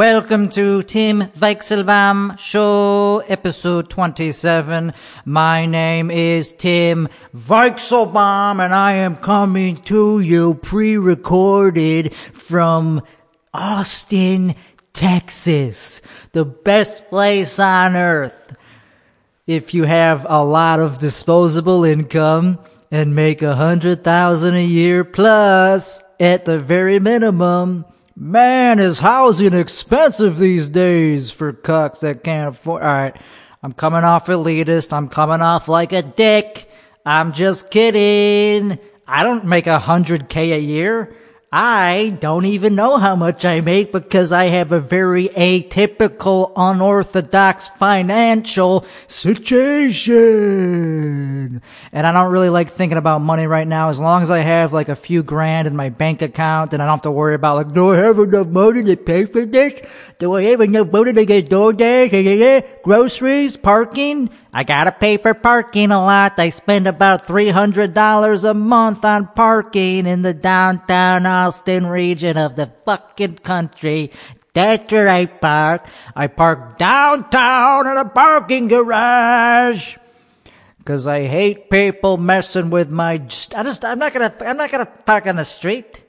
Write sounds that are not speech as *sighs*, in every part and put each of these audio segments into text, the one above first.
welcome to Tim Weichselbaum Show, episode 27. My name is Tim Weichselbaum and I am coming to you pre-recorded from Austin, Texas, the best place on earth. If you have a lot of disposable income and make a hundred thousand a year plus at the very minimum, Man, is housing expensive these days for cucks that can't afford. All right, I'm coming off elitist. I'm coming off like a dick. I'm just kidding. I don't make a hundred K a year. I don't even know how much I make because I have a very atypical, unorthodox financial situation. And I don't really like thinking about money right now. As long as I have like a few grand in my bank account and I don't have to worry about like, do I have enough money to pay for this? Do I have enough money to get DoorDash, groceries, parking? I gotta pay for parking a lot. I spend about $300 a month on parking in the downtown Austin region of the fucking country. That's where I park. I park downtown in a parking garage. Cause I hate people messing with my, I just, I'm not gonna, I'm not gonna park on the street.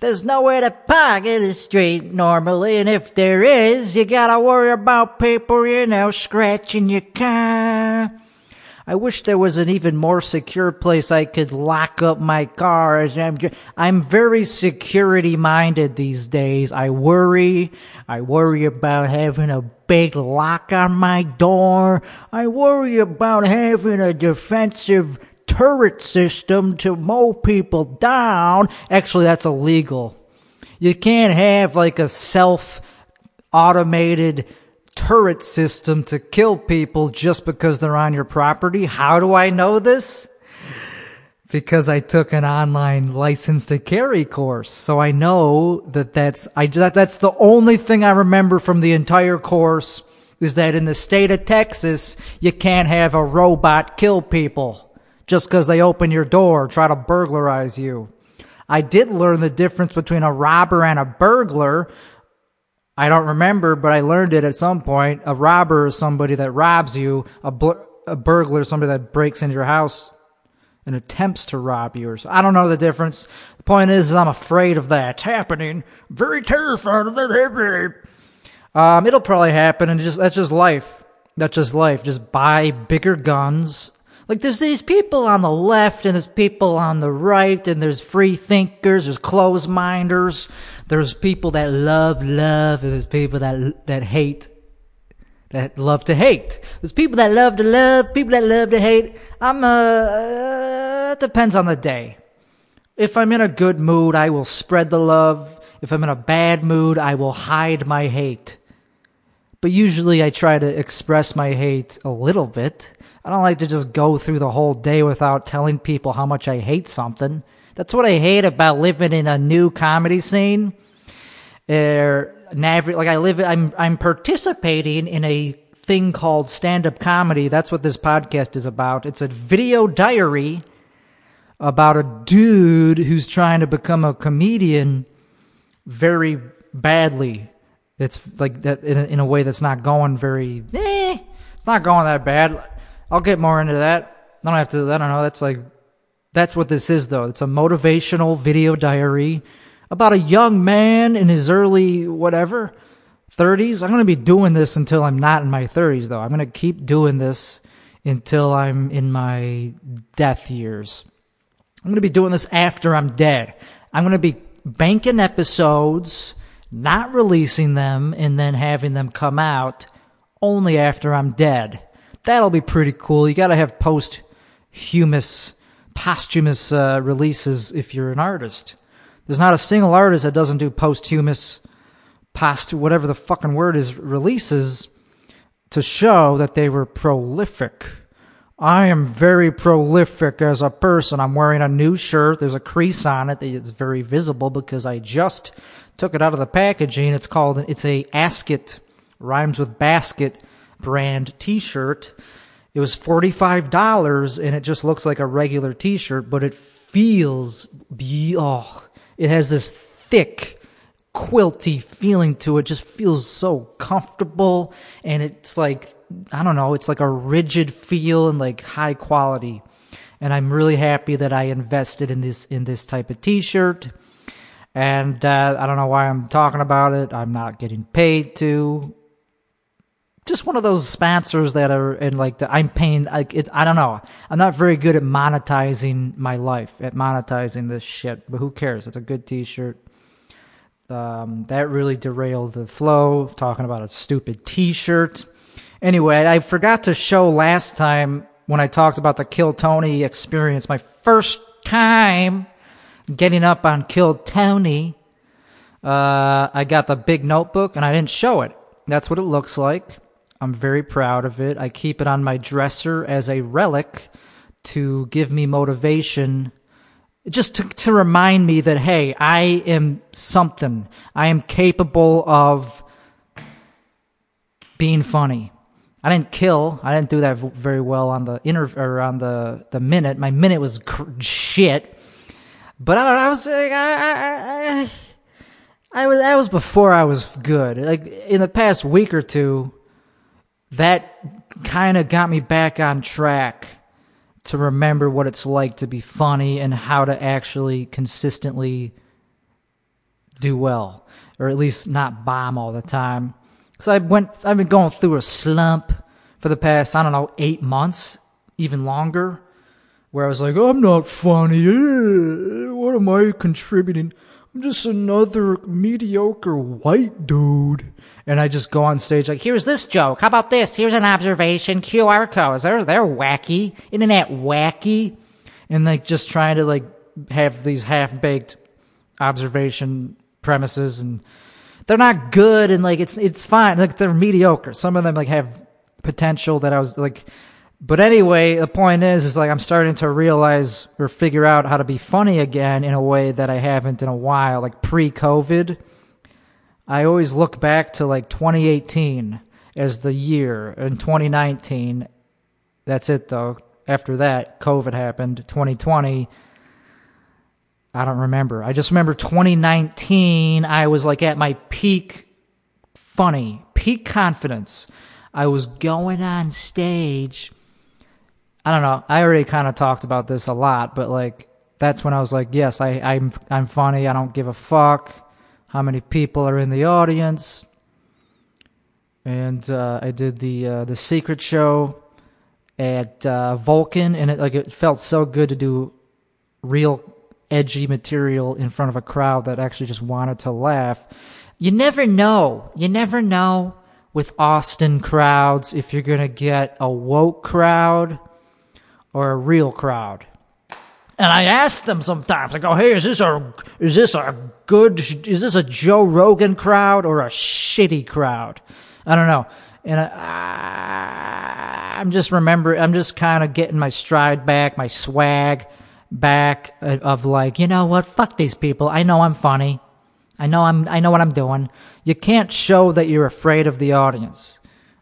There's nowhere to park in the street normally, and if there is, you gotta worry about people, you know, scratching your car. I wish there was an even more secure place I could lock up my car. I'm, I'm very security minded these days. I worry. I worry about having a big lock on my door. I worry about having a defensive turret system to mow people down. Actually, that's illegal. You can't have like a self automated turret system to kill people just because they're on your property. How do I know this? Because I took an online license to carry course. So I know that that's, I, that, that's the only thing I remember from the entire course is that in the state of Texas, you can't have a robot kill people just because they open your door, try to burglarize you. I did learn the difference between a robber and a burglar. I don't remember, but I learned it at some point. A robber is somebody that robs you. A, a burglar is somebody that breaks into your house and attempts to rob you. I don't know the difference. The point is, is I'm afraid of that happening. Very terrified of that happening. Um, it'll probably happen, and just that's just life. That's just life. Just buy bigger guns like there's these people on the left and there's people on the right and there's free thinkers, there's closed minders, there's people that love love and there's people that that hate that love to hate. There's people that love to love, people that love to hate. I'm uh, uh depends on the day. If I'm in a good mood, I will spread the love. If I'm in a bad mood, I will hide my hate. But usually I try to express my hate a little bit. I don't like to just go through the whole day without telling people how much I hate something. That's what I hate about living in a new comedy scene. Er, like I live, I'm I'm participating in a thing called stand-up comedy. That's what this podcast is about. It's a video diary about a dude who's trying to become a comedian very badly. It's like that in a, in a way that's not going very. Eh, it's not going that bad. I'll get more into that. I don't have to, I don't know. That's like, that's what this is though. It's a motivational video diary about a young man in his early whatever 30s. I'm going to be doing this until I'm not in my 30s though. I'm going to keep doing this until I'm in my death years. I'm going to be doing this after I'm dead. I'm going to be banking episodes, not releasing them, and then having them come out only after I'm dead. That'll be pretty cool. You got to have posthumous, posthumous uh, releases if you're an artist. There's not a single artist that doesn't do posthumous, post whatever the fucking word is releases to show that they were prolific. I am very prolific as a person. I'm wearing a new shirt. There's a crease on it It's very visible because I just took it out of the packaging. It's called it's a Asket rhymes with basket brand t-shirt. It was $45 and it just looks like a regular t-shirt, but it feels, oh, it has this thick, quilty feeling to it. Just feels so comfortable, and it's like I don't know, it's like a rigid feel and like high quality. And I'm really happy that I invested in this in this type of T-shirt. And uh, I don't know why I'm talking about it. I'm not getting paid to just one of those sponsors that are in like the I'm paying like it I don't know. I'm not very good at monetizing my life, at monetizing this shit, but who cares? It's a good t-shirt. Um, that really derailed the flow talking about a stupid t-shirt. Anyway, I forgot to show last time when I talked about the Kill Tony experience, my first time getting up on Kill Tony. Uh, I got the big notebook and I didn't show it. That's what it looks like. I'm very proud of it. I keep it on my dresser as a relic to give me motivation, just to, to remind me that, hey, I am something. I am capable of being funny. I didn't kill. I didn't do that very well on the inter or on the the minute. My minute was cr- shit. But I don't know. I was like, I, I, I, was that was before I was good. Like in the past week or two, that kind of got me back on track to remember what it's like to be funny and how to actually consistently do well or at least not bomb all the time because i went i've been going through a slump for the past i don't know eight months even longer where i was like i'm not funny eh, what am i contributing I'm just another mediocre white dude. And I just go on stage like, here's this joke. How about this? Here's an observation. QR codes. They're, they're wacky. That wacky? And like just trying to like have these half baked observation premises and they're not good and like it's, it's fine. Like they're mediocre. Some of them like have potential that I was like, but anyway, the point is, is like I'm starting to realize or figure out how to be funny again in a way that I haven't in a while, like pre-COVID. I always look back to like 2018 as the year, and 2019. That's it though. After that, COVID happened. 2020. I don't remember. I just remember 2019. I was like at my peak funny, peak confidence. I was going on stage I don't know. I already kind of talked about this a lot, but like that's when I was like, yes, I, I'm I'm funny. I don't give a fuck how many people are in the audience. And uh, I did the uh, the secret show at uh, Vulcan, and it like it felt so good to do real edgy material in front of a crowd that actually just wanted to laugh. You never know. You never know with Austin crowds if you're gonna get a woke crowd or a real crowd. And I ask them sometimes, I go, hey, is this a, is this a good, is this a Joe Rogan crowd or a shitty crowd? I don't know. And I, I'm just remember, I'm just kind of getting my stride back, my swag back uh, of like, you know what? Fuck these people. I know I'm funny. I know I'm, I know what I'm doing. You can't show that you're afraid of the audience.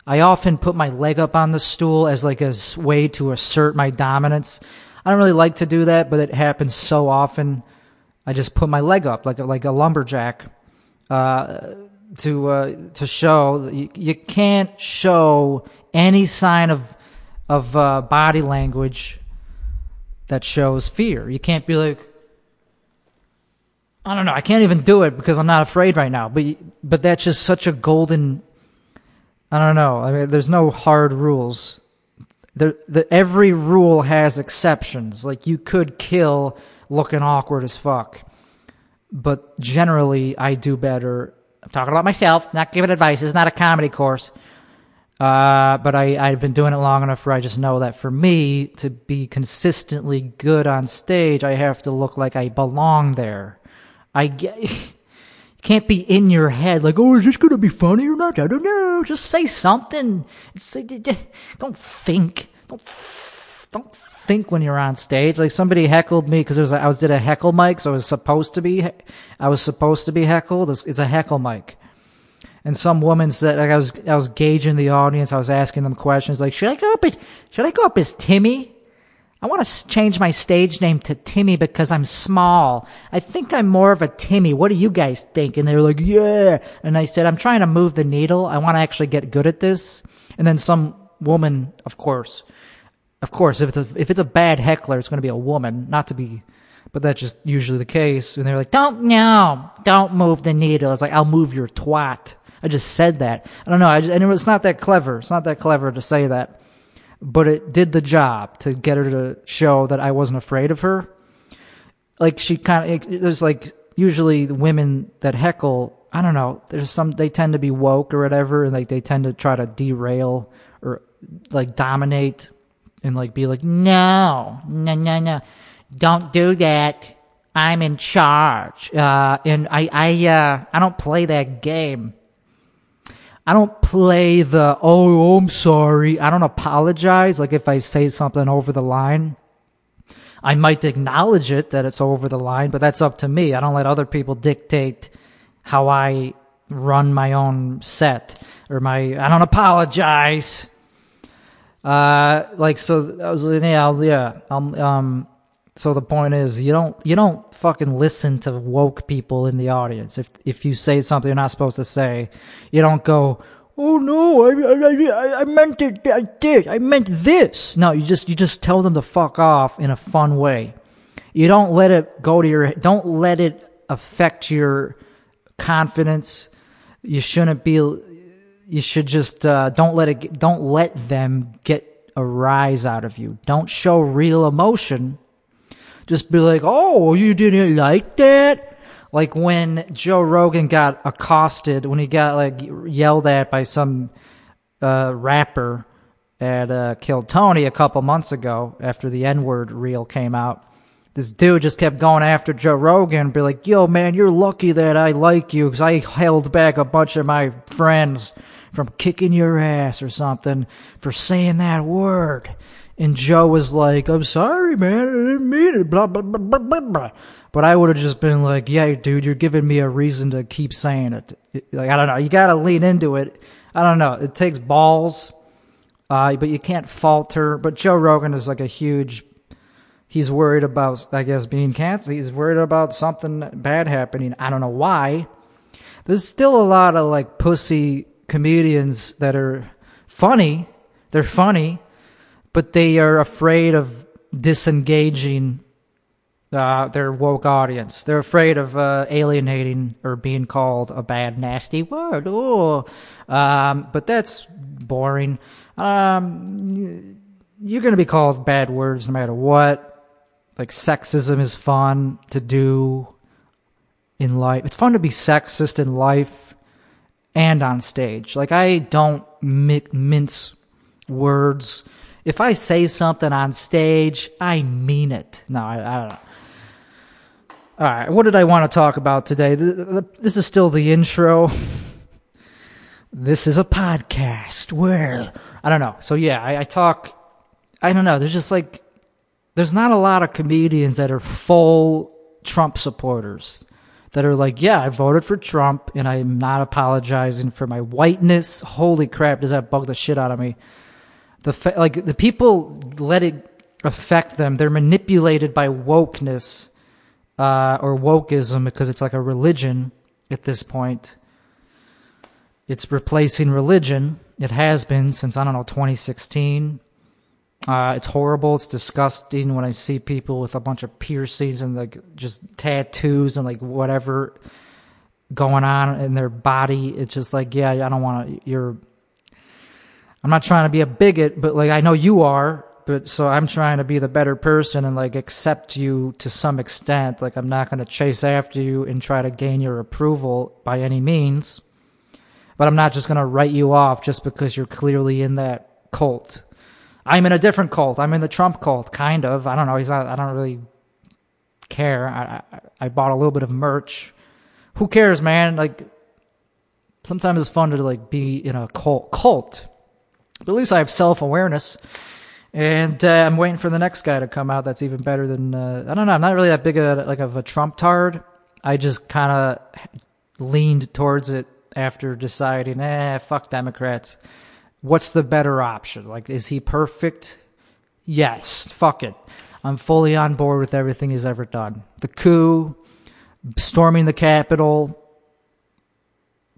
I often put my leg up on the stool as like a way to assert my dominance. I don't really like to do that, but it happens so often. I just put my leg up like a, like a lumberjack uh, to uh, to show you, you, can't show any sign of of uh, body language that shows fear. You can't be like I don't know. I can't even do it because I'm not afraid right now. But but that's just such a golden I don't know. I mean, there's no hard rules. The, the, every rule has exceptions. Like you could kill looking awkward as fuck, but generally I do better. I'm talking about myself, not giving advice. It's not a comedy course. Uh, but I, I've been doing it long enough where I just know that for me to be consistently good on stage, I have to look like I belong there. I get. *laughs* can't be in your head like, oh, is this going to be funny or not? I don't know. Just say something. Uh, don't think. Don't don't think when you're on stage. Like somebody heckled me because I was did a heckle mic, so I was supposed to be I was supposed to be heckled. It's a heckle mic. And some woman said, like I was, I was gauging the audience. I was asking them questions, like, should I go up as, should I go up as Timmy? I want to change my stage name to Timmy because I'm small. I think I'm more of a Timmy. What do you guys think? And they were like, yeah. And I said, I'm trying to move the needle. I want to actually get good at this. And then some woman, of course, of course, if it's a, if it's a bad heckler, it's going to be a woman, not to be, but that's just usually the case. And they're like, don't, no, don't move the needle. It's like, I'll move your twat. I just said that. I don't know. I just, and it's not that clever. It's not that clever to say that but it did the job to get her to show that I wasn't afraid of her. Like she kind of, there's like usually the women that heckle, I don't know, there's some, they tend to be woke or whatever, and like they tend to try to derail or like dominate and like be like, no, no, no, no, don't do that. I'm in charge. Uh, and I, I, uh, I don't play that game. I don't play the, oh, I'm sorry. I don't apologize. Like if I say something over the line, I might acknowledge it that it's over the line, but that's up to me. I don't let other people dictate how I run my own set or my, I don't apologize. Uh, like, so I was, yeah, I'll, yeah, I'll, um, so the point is, you don't you don't fucking listen to woke people in the audience. If if you say something you're not supposed to say, you don't go, "Oh no, I I, I meant it. I did. I meant this." No, you just you just tell them to fuck off in a fun way. You don't let it go to your. Don't let it affect your confidence. You shouldn't be. You should just uh, don't let it. Don't let them get a rise out of you. Don't show real emotion just be like, oh, you didn't like that? Like when Joe Rogan got accosted, when he got like yelled at by some uh, rapper at uh, Kill Tony a couple months ago after the N word reel came out. This dude just kept going after Joe Rogan be like, yo, man, you're lucky that I like you because I held back a bunch of my friends from kicking your ass or something for saying that word. And Joe was like, I'm sorry, man. I didn't mean it. Blah, blah, blah, blah, blah. But I would have just been like, yeah, dude, you're giving me a reason to keep saying it. Like, I don't know. You got to lean into it. I don't know. It takes balls, uh, but you can't falter. But Joe Rogan is like a huge, he's worried about, I guess, being canceled. He's worried about something bad happening. I don't know why. There's still a lot of like pussy comedians that are funny. They're funny but they are afraid of disengaging uh, their woke audience. They're afraid of uh, alienating or being called a bad, nasty word. Ooh. Um, but that's boring. Um, you're going to be called bad words no matter what. Like sexism is fun to do in life. It's fun to be sexist in life and on stage. Like I don't mince words if I say something on stage, I mean it. No, I, I don't know. All right, what did I want to talk about today? This is still the intro. This is a podcast where I don't know. So yeah, I, I talk. I don't know. There's just like there's not a lot of comedians that are full Trump supporters that are like, yeah, I voted for Trump and I'm not apologizing for my whiteness. Holy crap, does that bug the shit out of me? The like the people let it affect them. They're manipulated by wokeness uh, or wokeism because it's like a religion at this point. It's replacing religion. It has been since I don't know 2016. Uh, it's horrible. It's disgusting when I see people with a bunch of piercings and like just tattoos and like whatever going on in their body. It's just like, yeah, I don't want to. You're I'm not trying to be a bigot, but like I know you are, but so I'm trying to be the better person and like accept you to some extent. Like I'm not going to chase after you and try to gain your approval by any means. But I'm not just going to write you off just because you're clearly in that cult. I'm in a different cult. I'm in the Trump cult, kind of. I don't know. He's not. I don't really care. I, I, I bought a little bit of merch. Who cares, man? Like sometimes it's fun to like be in a cult. Cult but at least I have self awareness. And uh, I'm waiting for the next guy to come out that's even better than uh, I don't know. I'm not really that big a like of a Trump tard. I just kind of leaned towards it after deciding, eh, fuck Democrats. What's the better option? Like, is he perfect? Yes, fuck it. I'm fully on board with everything he's ever done. The coup, storming the Capitol,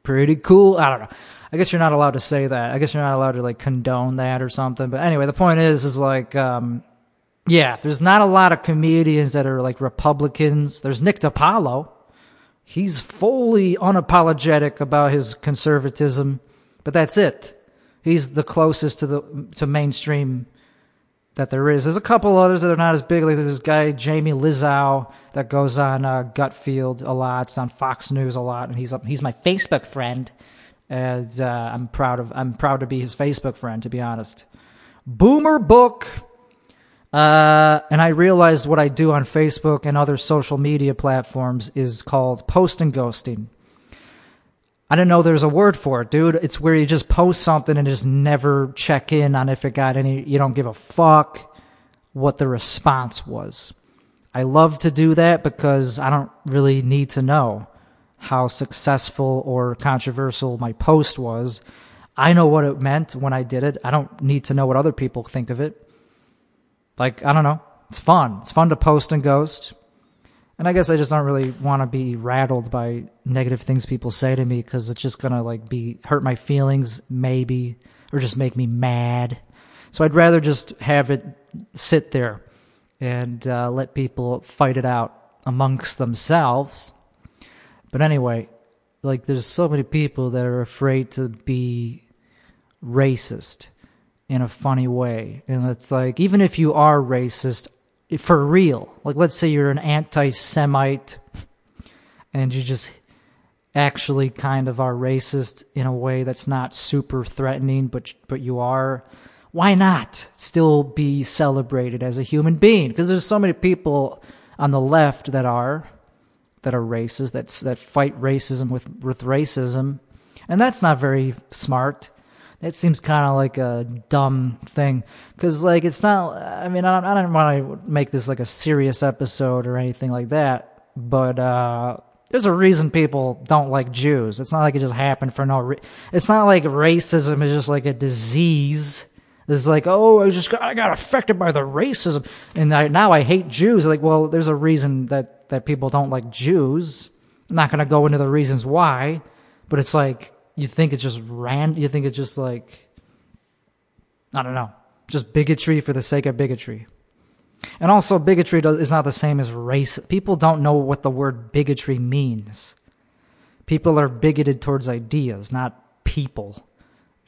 pretty cool. I don't know. I guess you're not allowed to say that. I guess you're not allowed to like condone that or something. But anyway, the point is, is like, um, yeah, there's not a lot of comedians that are like Republicans. There's Nick DiPaolo. He's fully unapologetic about his conservatism, but that's it. He's the closest to the to mainstream that there is. There's a couple others that are not as big. Like this guy Jamie Lissow that goes on uh, Gutfeld a lot. It's on Fox News a lot, and he's he's my Facebook friend. And uh, I'm proud of I'm proud to be his Facebook friend. To be honest, Boomer Book. Uh, and I realized what I do on Facebook and other social media platforms is called post and ghosting. I didn't know there's a word for it, dude. It's where you just post something and just never check in on if it got any, you don't give a fuck what the response was. I love to do that because I don't really need to know how successful or controversial my post was. I know what it meant when I did it. I don't need to know what other people think of it. Like, I don't know. It's fun. It's fun to post and ghost. And I guess I just don't really want to be rattled by negative things people say to me because it's just gonna like be hurt my feelings, maybe, or just make me mad. So I'd rather just have it sit there and uh, let people fight it out amongst themselves. But anyway, like there's so many people that are afraid to be racist in a funny way. And it's like, even if you are racist, for real. Like, let's say you're an anti Semite and you just actually kind of are racist in a way that's not super threatening, but, but you are. Why not still be celebrated as a human being? Because there's so many people on the left that are that are racist that that fight racism with with racism, and that's not very smart. That seems kind of like a dumb thing. Because like it's not i mean i don't, I don't want to make this like a serious episode or anything like that but uh there's a reason people don't like jews. It's not like it just happened for no re- it's not like racism is just like a disease. It's like oh i just got, i got affected by the racism. And I, now i hate jews. Like well there's a reason that that people don't like jews i'm not going to go into the reasons why but it's like you think it's just random. You think it's just like, I don't know, just bigotry for the sake of bigotry. And also, bigotry is not the same as race. People don't know what the word bigotry means. People are bigoted towards ideas, not people.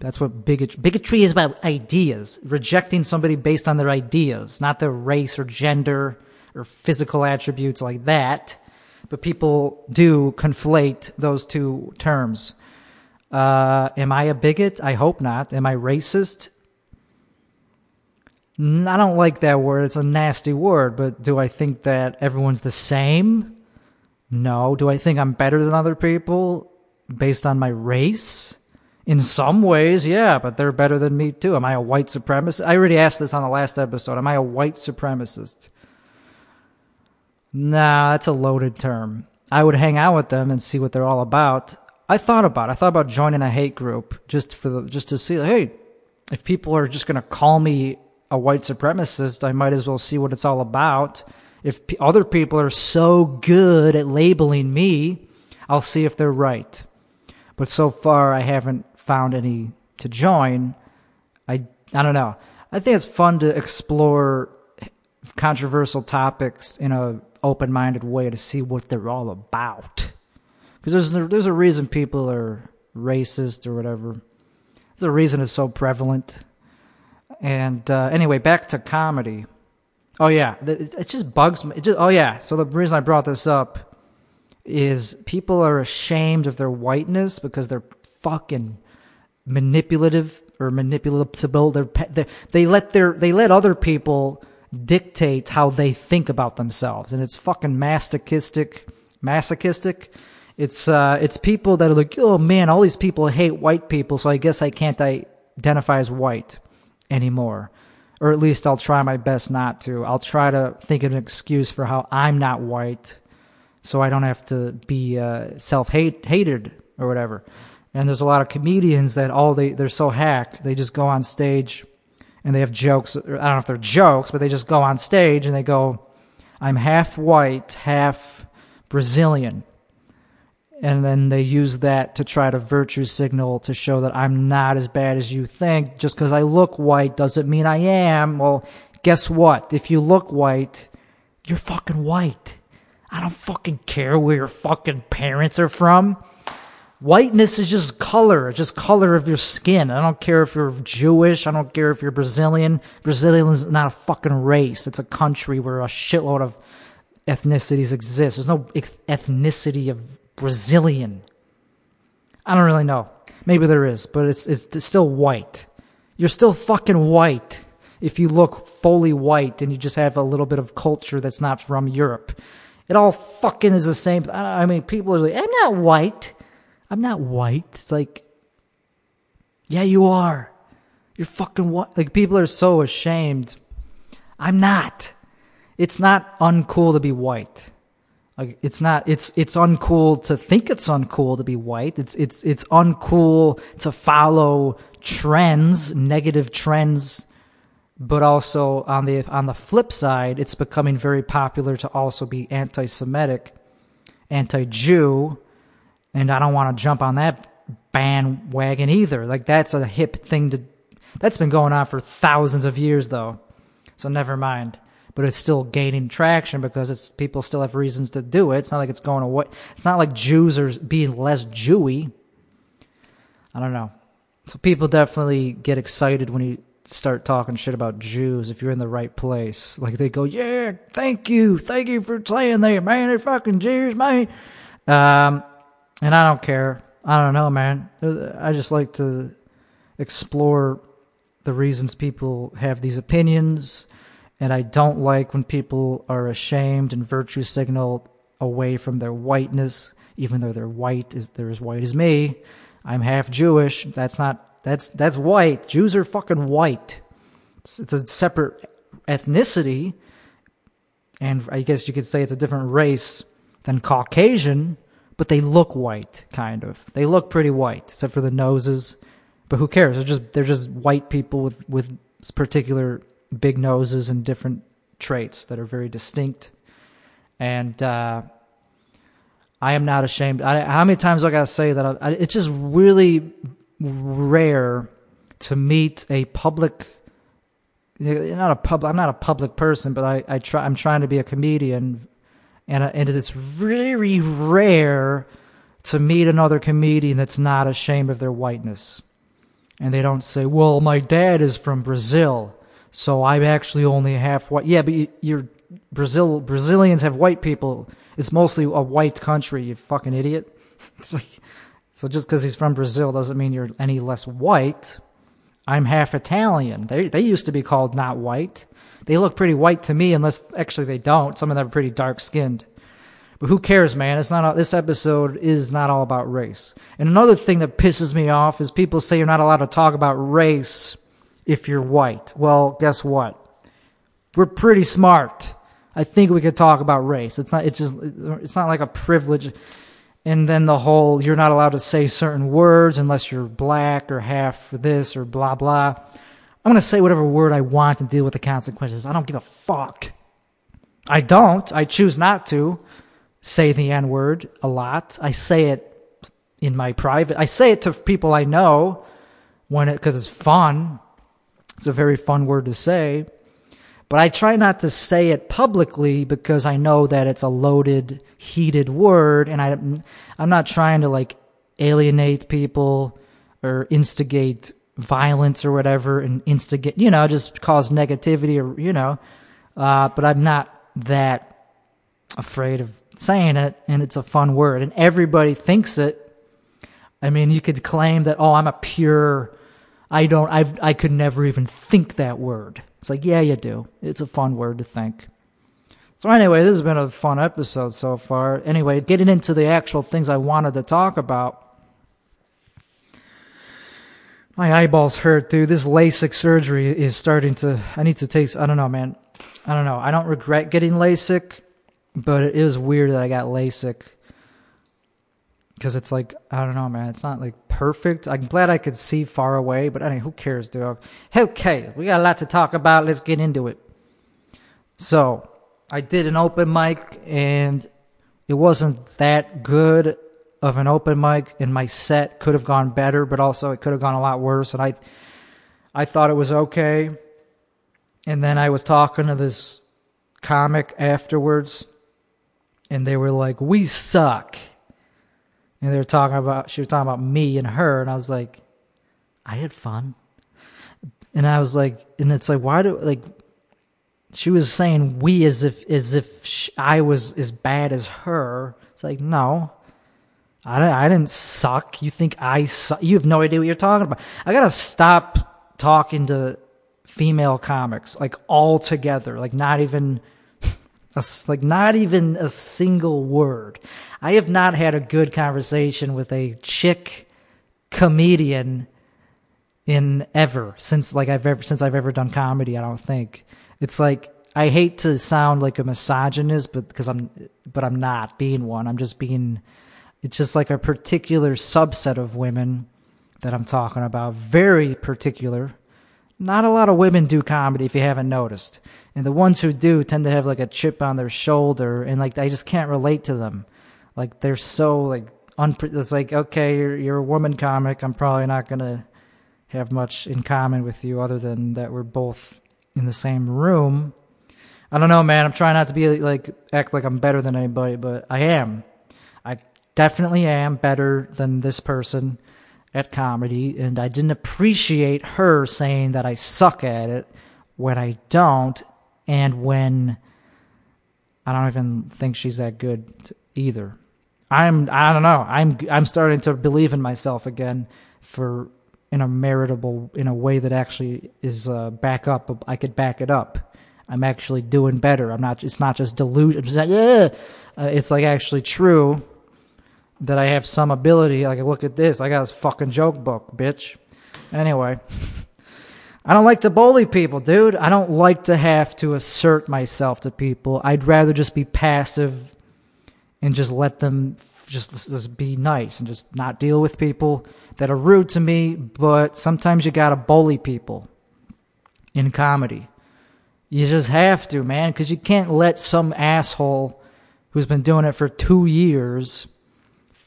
That's what bigotry, bigotry is about ideas, rejecting somebody based on their ideas, not their race or gender or physical attributes like that. But people do conflate those two terms. Uh, am I a bigot? I hope not. Am I racist? I don't like that word. It's a nasty word, but do I think that everyone's the same? No. Do I think I'm better than other people based on my race? In some ways, yeah, but they're better than me too. Am I a white supremacist? I already asked this on the last episode. Am I a white supremacist? Nah, that's a loaded term. I would hang out with them and see what they're all about. I thought about it. I thought about joining a hate group just for the just to see hey, if people are just going to call me a white supremacist, I might as well see what it's all about. If p- other people are so good at labeling me, I'll see if they're right. But so far I haven't found any to join. I I don't know. I think it's fun to explore controversial topics in a open-minded way to see what they're all about because there's there's a reason people are racist or whatever. There's a reason it's so prevalent. And uh, anyway, back to comedy. Oh yeah, it just bugs me. It just, oh yeah. So the reason I brought this up is people are ashamed of their whiteness because they're fucking manipulative or manipulable. They're, they they let their they let other people dictate how they think about themselves, and it's fucking masochistic. Masochistic it's uh, it's people that are like, oh man, all these people hate white people, so I guess I can't identify as white anymore, or at least I'll try my best not to. I'll try to think of an excuse for how I'm not white, so I don't have to be uh, self hate hated or whatever. And there's a lot of comedians that all they they're so hack, they just go on stage and they have jokes. I don't know if they're jokes, but they just go on stage and they go, I'm half white, half Brazilian. And then they use that to try to virtue signal to show that I'm not as bad as you think. Just because I look white doesn't mean I am. Well, guess what? If you look white, you're fucking white. I don't fucking care where your fucking parents are from. Whiteness is just color, just color of your skin. I don't care if you're Jewish. I don't care if you're Brazilian. Brazilian is not a fucking race. It's a country where a shitload of ethnicities exist. There's no ethnicity of Brazilian. I don't really know. Maybe there is, but it's, it's, it's still white. You're still fucking white if you look fully white and you just have a little bit of culture that's not from Europe. It all fucking is the same. I mean, people are like, I'm not white. I'm not white. It's like, yeah, you are. You're fucking what? Like, people are so ashamed. I'm not. It's not uncool to be white. Like, it's not, it's, it's uncool to think it's uncool to be white. It's, it's, it's uncool to follow trends, negative trends but also on the on the flip side, it's becoming very popular to also be anti-Semitic, anti-Jew, and I don't want to jump on that bandwagon either. Like that's a hip thing to. That's been going on for thousands of years, though. So never mind. But it's still gaining traction because it's people still have reasons to do it. It's not like it's going away. It's not like Jews are being less Jewy. I don't know. So people definitely get excited when you start talking shit about Jews if you're in the right place. Like they go, yeah, thank you, thank you for saying that, man. They're fucking Jews, man. Um, and I don't care. I don't know, man. I just like to explore the reasons people have these opinions, and I don't like when people are ashamed and virtue signal away from their whiteness, even though they're white, they're as white as me. I'm half Jewish. That's not that's that's white. Jews are fucking white. It's, it's a separate ethnicity, and I guess you could say it's a different race than Caucasian, but they look white, kind of. They look pretty white, except for the noses. But who cares? They're just they're just white people with with particular big noses and different traits that are very distinct. And uh, I am not ashamed. I, how many times do I gotta say that? I, I, it's just really rare to meet a public not a public. I'm not a public person but I, I try I'm trying to be a comedian and uh, and it's very rare to meet another comedian that's not ashamed of their whiteness and they don't say well my dad is from Brazil so I'm actually only half white yeah but you're Brazil Brazilians have white people it's mostly a white country you fucking idiot *laughs* like so just because he's from Brazil doesn't mean you're any less white. I'm half Italian. They they used to be called not white. They look pretty white to me, unless actually they don't. Some of them are pretty dark skinned. But who cares, man? It's not. This episode is not all about race. And another thing that pisses me off is people say you're not allowed to talk about race if you're white. Well, guess what? We're pretty smart. I think we could talk about race. It's not. It's just. It's not like a privilege and then the whole you're not allowed to say certain words unless you're black or half this or blah blah. I'm going to say whatever word I want and deal with the consequences. I don't give a fuck. I don't. I choose not to say the N word a lot. I say it in my private. I say it to people I know when it because it's fun. It's a very fun word to say. But I try not to say it publicly because I know that it's a loaded, heated word, and I, I'm not trying to like alienate people or instigate violence or whatever, and instigate, you know, just cause negativity or you know. Uh, but I'm not that afraid of saying it, and it's a fun word, and everybody thinks it. I mean, you could claim that, oh, I'm a pure. I don't. I I could never even think that word it's like, yeah, you do. It's a fun word to think. So anyway, this has been a fun episode so far. Anyway, getting into the actual things I wanted to talk about. My eyeballs hurt, dude. This LASIK surgery is starting to. I need to take. I don't know, man. I don't know. I don't regret getting LASIK, but it is weird that I got LASIK. because it's like I don't know, man. It's not like perfect. I'm glad I could see far away, but I mean, who cares, dude? Okay, we got a lot to talk about. Let's get into it. So I did an open mic, and it wasn't that good of an open mic, and my set could have gone better, but also it could have gone a lot worse. And I, I thought it was okay. And then I was talking to this comic afterwards, and they were like, "We suck." and they were talking about she was talking about me and her and i was like i had fun and i was like and it's like why do like she was saying we as if as if she, i was as bad as her it's like no I I didn't suck. You think I suck? You have no idea what you're talking about. I gotta stop talking to female comics like all together, like not even *laughs* a, like not even a single word. I have not had a good conversation with a chick comedian in ever since like I've ever since I've ever done comedy. I don't think it's like I hate to sound like a misogynist, but because I'm but I'm not being one. I'm just being. It's just like a particular subset of women that I'm talking about. Very particular not a lot of women do comedy if you haven't noticed. And the ones who do tend to have like a chip on their shoulder and like I just can't relate to them. Like they're so like unpre- it's like okay, you're you're a woman comic. I'm probably not going to have much in common with you other than that we're both in the same room. I don't know, man. I'm trying not to be like act like I'm better than anybody, but I am. Definitely am better than this person at comedy, and I didn't appreciate her saying that I suck at it when I don't, and when I don't even think she's that good either. I'm I don't know. I'm I'm starting to believe in myself again for in a meritable in a way that actually is uh, back up. I could back it up. I'm actually doing better. I'm not. It's not just delusion. It's, like, uh, it's like actually true that I have some ability. Like, look at this. I got this fucking joke book, bitch. Anyway, *laughs* I don't like to bully people, dude. I don't like to have to assert myself to people. I'd rather just be passive and just let them just, just be nice and just not deal with people that are rude to me. But sometimes you gotta bully people in comedy. You just have to, man, because you can't let some asshole who's been doing it for two years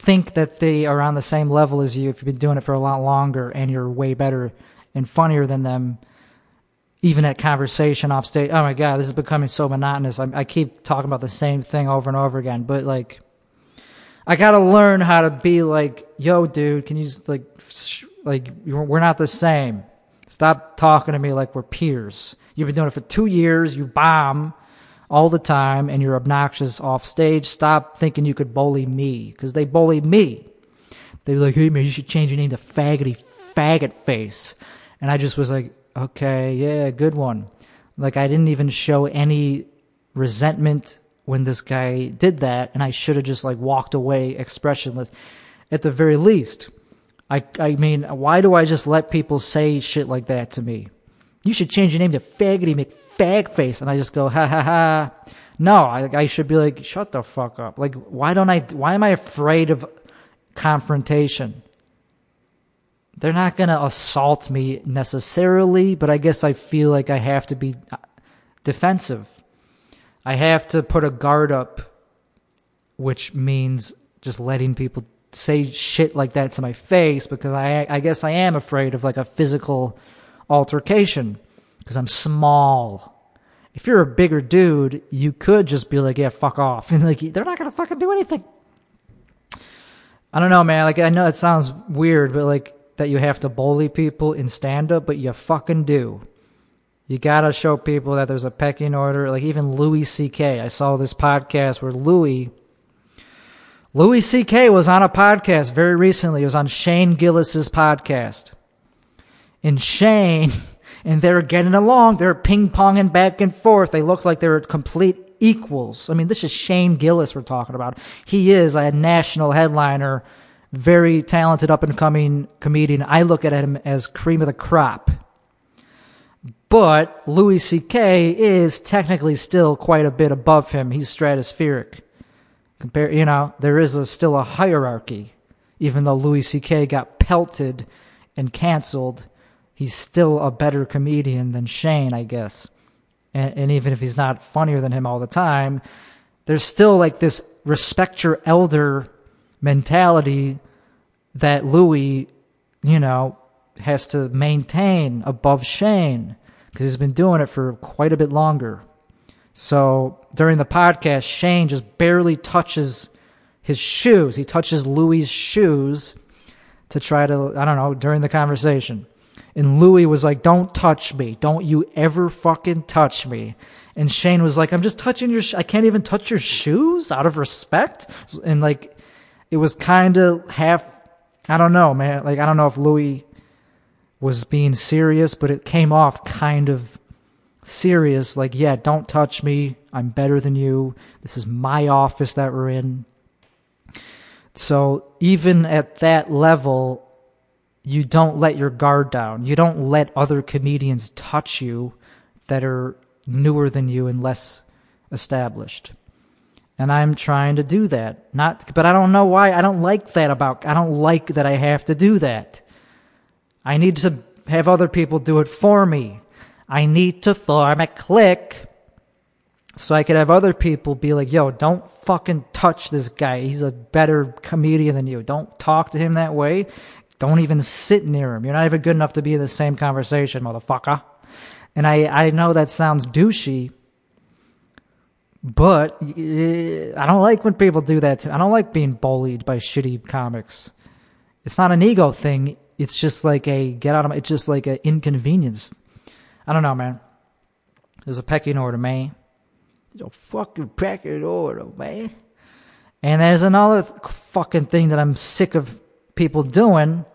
think that they are on the same level as you if you've been doing it for a lot longer and you're way better and funnier than them even at conversation off stage. Oh my god this is becoming so monotonous. I, I keep talking about the same thing over and over again but like i gotta learn how to be like yo dude can you just, like sh- like we're not the same. Stop talking to me like we're peers. You've been doing it for two years you bomb all the time and you're obnoxious off stage, stop thinking you could bully me because they bully me. They were like, hey man, you should change your name to Faggoty Faggot Face. And I just was like, okay, yeah, good one. Like, I didn't even show any resentment when this guy did that, and I should have just like walked away expressionless at the very least. I, I mean, why do I just let people say shit like that to me? You should change your name to Faggoty McFaggot fag face, and I just go ha ha ha. No, I, I should be like, shut the fuck up. Like, why don't I? Why am I afraid of confrontation? They're not gonna assault me necessarily, but I guess I feel like I have to be uh, defensive. I have to put a guard up, which means just letting people say shit like that to my face because I I guess I am afraid of like a physical altercation because I'm small. If you're a bigger dude, you could just be like, yeah, fuck off. *laughs* And like, they're not going to fucking do anything. I don't know, man. Like, I know it sounds weird, but like, that you have to bully people in stand up, but you fucking do. You gotta show people that there's a pecking order. Like, even Louis C.K. I saw this podcast where Louis. Louis C.K. was on a podcast very recently. It was on Shane Gillis's podcast. And Shane *laughs* and they're getting along. They're ping ponging back and forth. They look like they're complete equals. I mean, this is Shane Gillis we're talking about. He is a national headliner, very talented up and coming comedian. I look at him as cream of the crop. But Louis C.K. is technically still quite a bit above him. He's stratospheric. Compare, you know, there is a, still a hierarchy. even though Louis C.K. got pelted and canceled, he's still a better comedian than Shane, I guess. And, and even if he's not funnier than him all the time, there's still like this respect your elder mentality that Louis, you know, has to maintain above Shane because he's been doing it for quite a bit longer. So during the podcast, Shane just barely touches his shoes. He touches Louis's shoes to try to, I don't know, during the conversation. And Louis was like, Don't touch me. Don't you ever fucking touch me. And Shane was like, I'm just touching your, sh- I can't even touch your shoes out of respect. And like, it was kind of half, I don't know, man. Like, I don't know if Louis was being serious, but it came off kind of serious. Like, yeah, don't touch me. I'm better than you. This is my office that we're in. So even at that level, you don't let your guard down. You don't let other comedians touch you that are newer than you and less established. And I'm trying to do that. Not but I don't know why I don't like that about I don't like that I have to do that. I need to have other people do it for me. I need to form a clique so I could have other people be like, yo, don't fucking touch this guy. He's a better comedian than you. Don't talk to him that way. Don't even sit near him. You're not even good enough to be in the same conversation, motherfucker. And I, I know that sounds douchey, but I don't like when people do that. I don't like being bullied by shitty comics. It's not an ego thing. It's just like a get out of my, it's just like an inconvenience. I don't know, man. There's a pecking order, man. There's a fucking pecking order, man. And there's another fucking thing that I'm sick of people doing,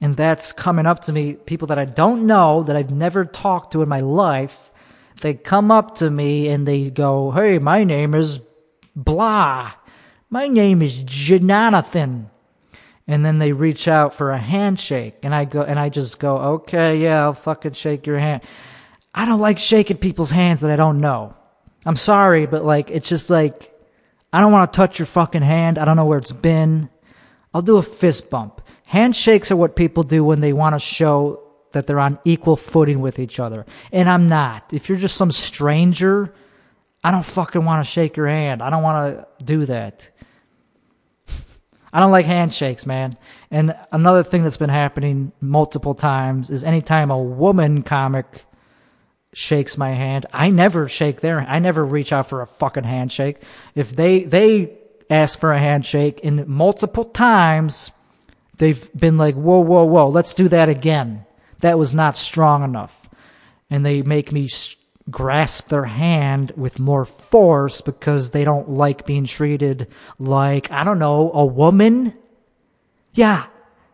and that's coming up to me, people that I don't know, that I've never talked to in my life. They come up to me and they go, Hey, my name is blah. My name is Jonathan. And then they reach out for a handshake, and I go, and I just go, okay, yeah, I'll fucking shake your hand. I don't like shaking people's hands that I don't know. I'm sorry, but like, it's just like, I don't want to touch your fucking hand. I don't know where it's been. I'll do a fist bump. Handshakes are what people do when they want to show that they're on equal footing with each other. And I'm not. If you're just some stranger, I don't fucking want to shake your hand. I don't want to do that. I don't like handshakes, man. And another thing that's been happening multiple times is anytime a woman comic shakes my hand, I never shake their I never reach out for a fucking handshake. If they they ask for a handshake and multiple times they've been like, "Whoa, whoa, whoa, let's do that again." That was not strong enough. And they make me grasp their hand with more force because they don't like being treated like, I don't know, a woman? Yeah,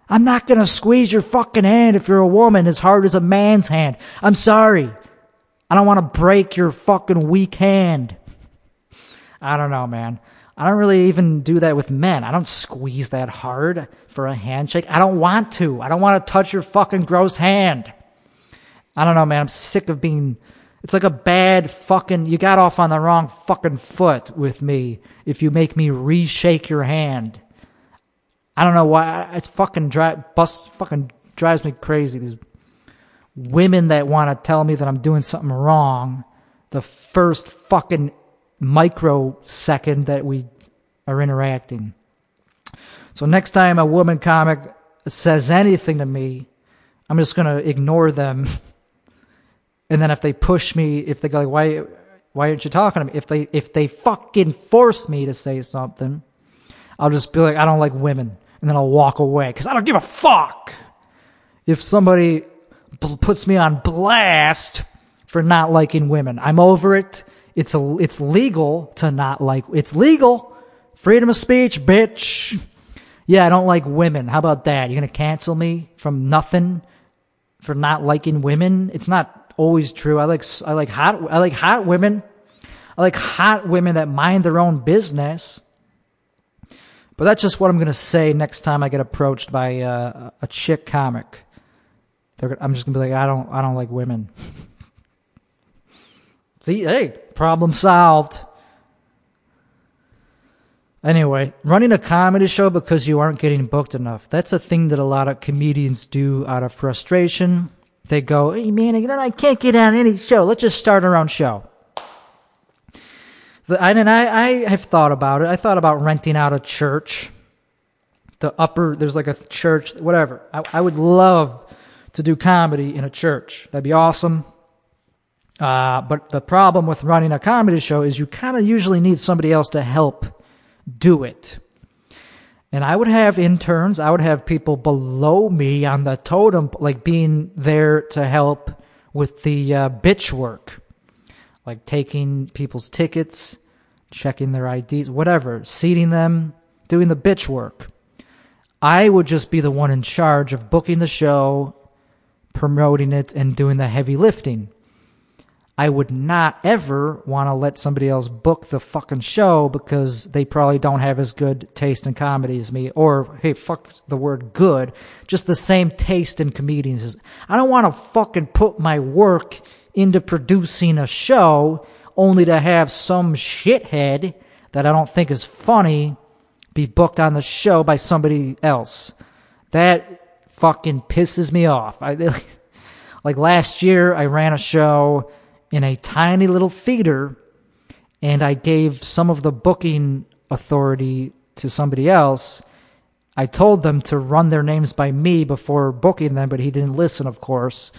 I'm not gonna squeeze your fucking hand if you're a woman as hard as a man's hand. I'm sorry. I don't want to break your fucking weak hand. I don't know, man. I don't really even do that with men. I don't squeeze that hard for a handshake. I don't want to. I don't want to touch your fucking gross hand. I don't know, man. I'm sick of being it's like a bad fucking. You got off on the wrong fucking foot with me if you make me reshake your hand. I don't know why. It's fucking drive bus fucking drives me crazy. These women that want to tell me that I'm doing something wrong. The first fucking microsecond that we are interacting. So next time a woman comic says anything to me, I'm just gonna ignore them *laughs* And then if they push me, if they go like, why, why aren't you talking to me? If they, if they fucking force me to say something, I'll just be like, I don't like women. And then I'll walk away because I don't give a fuck. If somebody puts me on blast for not liking women, I'm over it. It's a, it's legal to not like, it's legal. Freedom of speech, bitch. Yeah, I don't like women. How about that? You're to cancel me from nothing for not liking women? It's not always true. I like I like hot I like hot women. I like hot women that mind their own business. But that's just what I'm to say next time I get approached by uh, a chick comic. They're, I'm just to be like, I don't, I don't like women. *laughs* See, hey, problem solved. Anyway, running a comedy show because you aren't getting booked enough. That's a thing that a lot of comedians do out of frustration. They go, hey man, I can't get on any show. Let's just start our own show. The, and I, I have thought about it. I thought about renting out a church. The upper, there's like a church, whatever. I, I would love to do comedy in a church. That'd be awesome. Uh, but the problem with running a comedy show is you kind of usually need somebody else to help do it. And I would have interns, I would have people below me on the totem, like being there to help with the uh, bitch work, like taking people's tickets, checking their IDs, whatever, seating them, doing the bitch work. I would just be the one in charge of booking the show, promoting it, and doing the heavy lifting. I would not ever want to let somebody else book the fucking show because they probably don't have as good taste in comedy as me. Or, hey, fuck the word good, just the same taste in comedians. I don't want to fucking put my work into producing a show only to have some shithead that I don't think is funny be booked on the show by somebody else. That fucking pisses me off. I, *laughs* like last year, I ran a show in a tiny little theater and I gave some of the booking authority to somebody else. I told them to run their names by me before booking them, but he didn't listen, of course.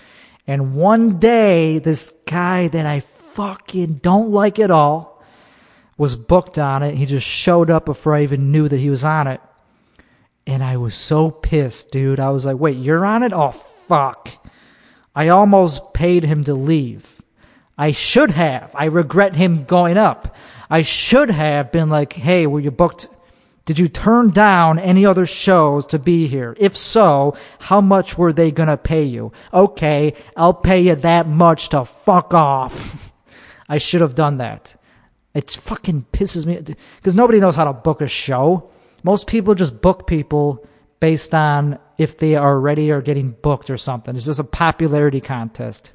And one day, this guy that I fucking don't like at all was booked on it. He just showed up before I even knew that he was on it. And I was so pissed, dude. I was like, wait, you're on it? Oh, fuck. I almost paid him to leave. I should have. I regret him going up. I should have been like, hey, were you booked? Did you turn down any other shows to be here? If so, how much were they gonna pay you? Okay, I'll pay you that much to fuck off. *laughs* I should have done that. It fucking pisses me because nobody knows how to book a show. Most people just book people based on if they are ready or getting booked or something. It's just a popularity contest.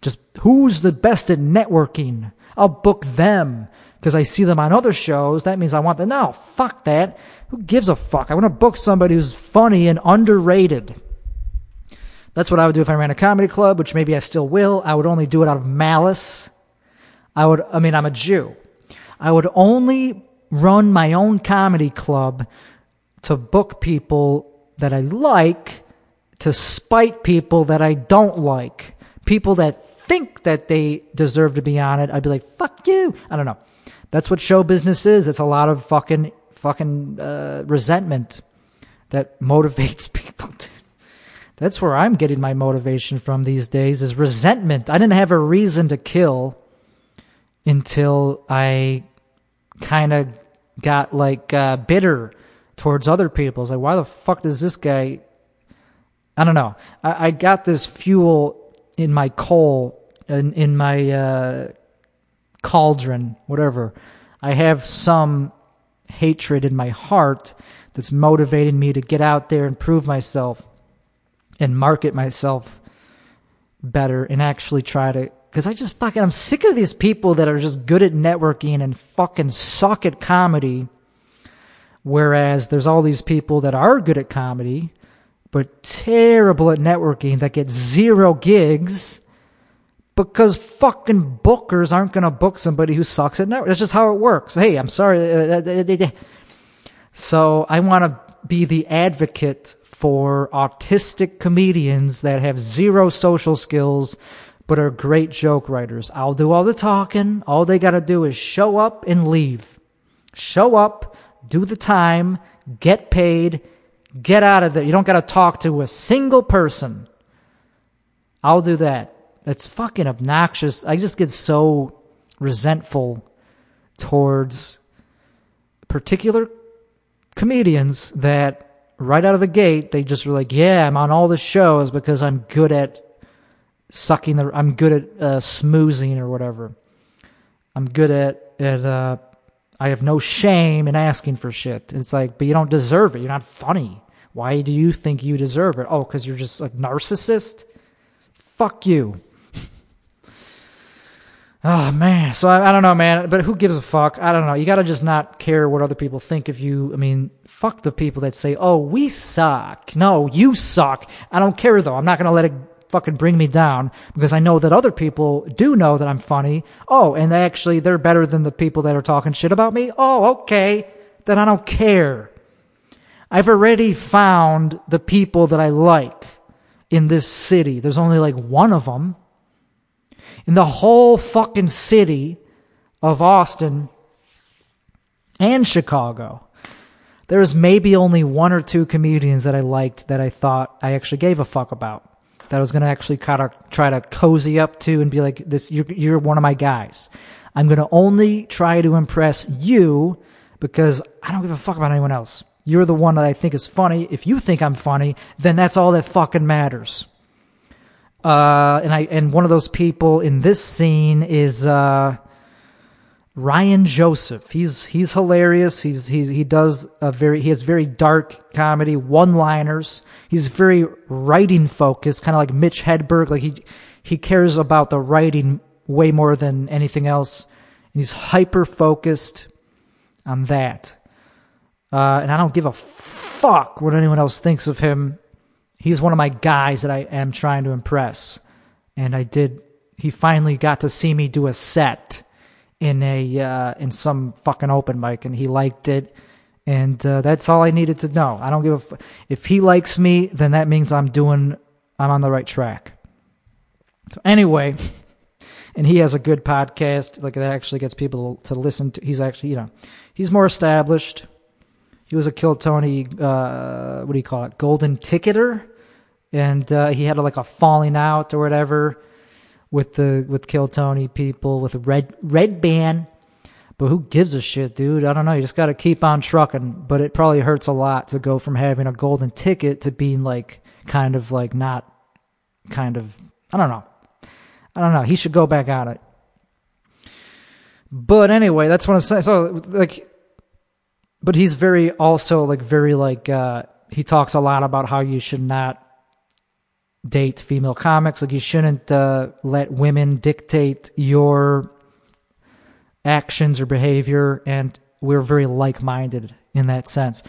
Just who's the best at networking? I'll book them because I see them on other shows. That means I want them. No, fuck that. Who gives a fuck? I want to book somebody who's funny and underrated. That's what I would do if I ran a comedy club, which maybe I still will. I would only do it out of malice. I would, I mean, I'm a Jew. I would only run my own comedy club to book people that I like to spite people that I don't like. People that think that they deserve to be on it, I'd be like, fuck you. I don't know. That's what show business is. It's a lot of fucking, fucking uh, resentment that *laughs* motivates people. To, that's where I'm getting my motivation from these days is resentment. I didn't have a reason to kill until I kind of got like uh, bitter towards other people. It's like, why the fuck does this guy? I don't know. I, I got this fuel in my coal in, in my uh, cauldron, whatever. I have some hatred in my heart that's motivating me to get out there and prove myself and market myself better and actually try to because I just fucking I'm sick of these people that are just good at networking and fucking suck at comedy. Whereas there's all these people that are good at comedy, but terrible at networking that get zero gigs because fucking bookers aren't going to book somebody who sucks at network. That's just how it works. Hey, I'm sorry. Uh, uh, uh, so I want to be the advocate for autistic comedians that have zero social skills but are great joke writers. I'll do all the talking. All they got to do is show up and leave. Show up, do the time, get paid, get out of there. You don't got to talk to a single person. I'll do that. That's fucking obnoxious. I just get so resentful towards particular comedians that right out of the gate they just were like, "Yeah, I'm on all the shows because I'm good at sucking the. I'm good at uh, smoozing or whatever. I'm good at at. Uh, I have no shame in asking for shit. It's like, but you don't deserve it. You're not funny. Why do you think you deserve it? Oh, because you're just a narcissist. Fuck you. Oh *laughs* man, so I, I, don't know, man. But who gives a fuck? I don't know. You gotta just not care what other people think of you. I mean, fuck the people that say, "Oh, we suck." No, you suck. I don't care though. I'm not gonna let it fucking bring me down because I know that other people do know that I'm funny. Oh, and they actually they're better than the people that are talking shit about me. Oh, okay. Then I don't care. I've already found the people that I like in this city. There's only like one of them in the whole fucking city of Austin and Chicago. There was maybe only one or two comedians that I liked that I thought I actually gave a fuck about. That I was going to actually kind of try to cozy up to and be like, this, you're, you're one of my guys. I'm going to only try to impress you because I don't give a fuck about anyone else. You're the one that I think is funny. If you think I'm funny, then that's all that fucking matters. Uh, and I and one of those people in this scene is uh, Ryan Joseph. He's he's hilarious. He's he's he does a very he has very dark comedy, one liners. He's very writing focused, kind of like Mitch Hedberg. Like he he cares about the writing way more than anything else, and he's hyper focused on that. Uh, and I don't give a fuck what anyone else thinks of him he's one of my guys that I am trying to impress. And I did. He finally got to see me do a set in a uh, in some fucking open mic, and he liked it. And uh, that's all I needed to know. I don't give a. F- if he likes me, then that means I'm doing. I'm on the right track. So anyway, *laughs* and he has a good podcast. Like that actually gets people to listen to. He's actually, you know, he's more established. He was a Kill Tony, uh, what do you call it, golden ticketer, and uh, he had like a falling out or whatever with the with Kill Tony people with a red red band. But who gives a shit, dude? I don't know. You just got to keep on trucking. But it probably hurts a lot to go from having a golden ticket to being like kind of like not kind of I don't know. I don't know. He should go back on it. But anyway, that's what I'm saying. So like but he's very also like very like uh he talks a lot about how you should not date female comics. Like you shouldn't uh, let women dictate your actions or behavior and we're very like-minded in that sense.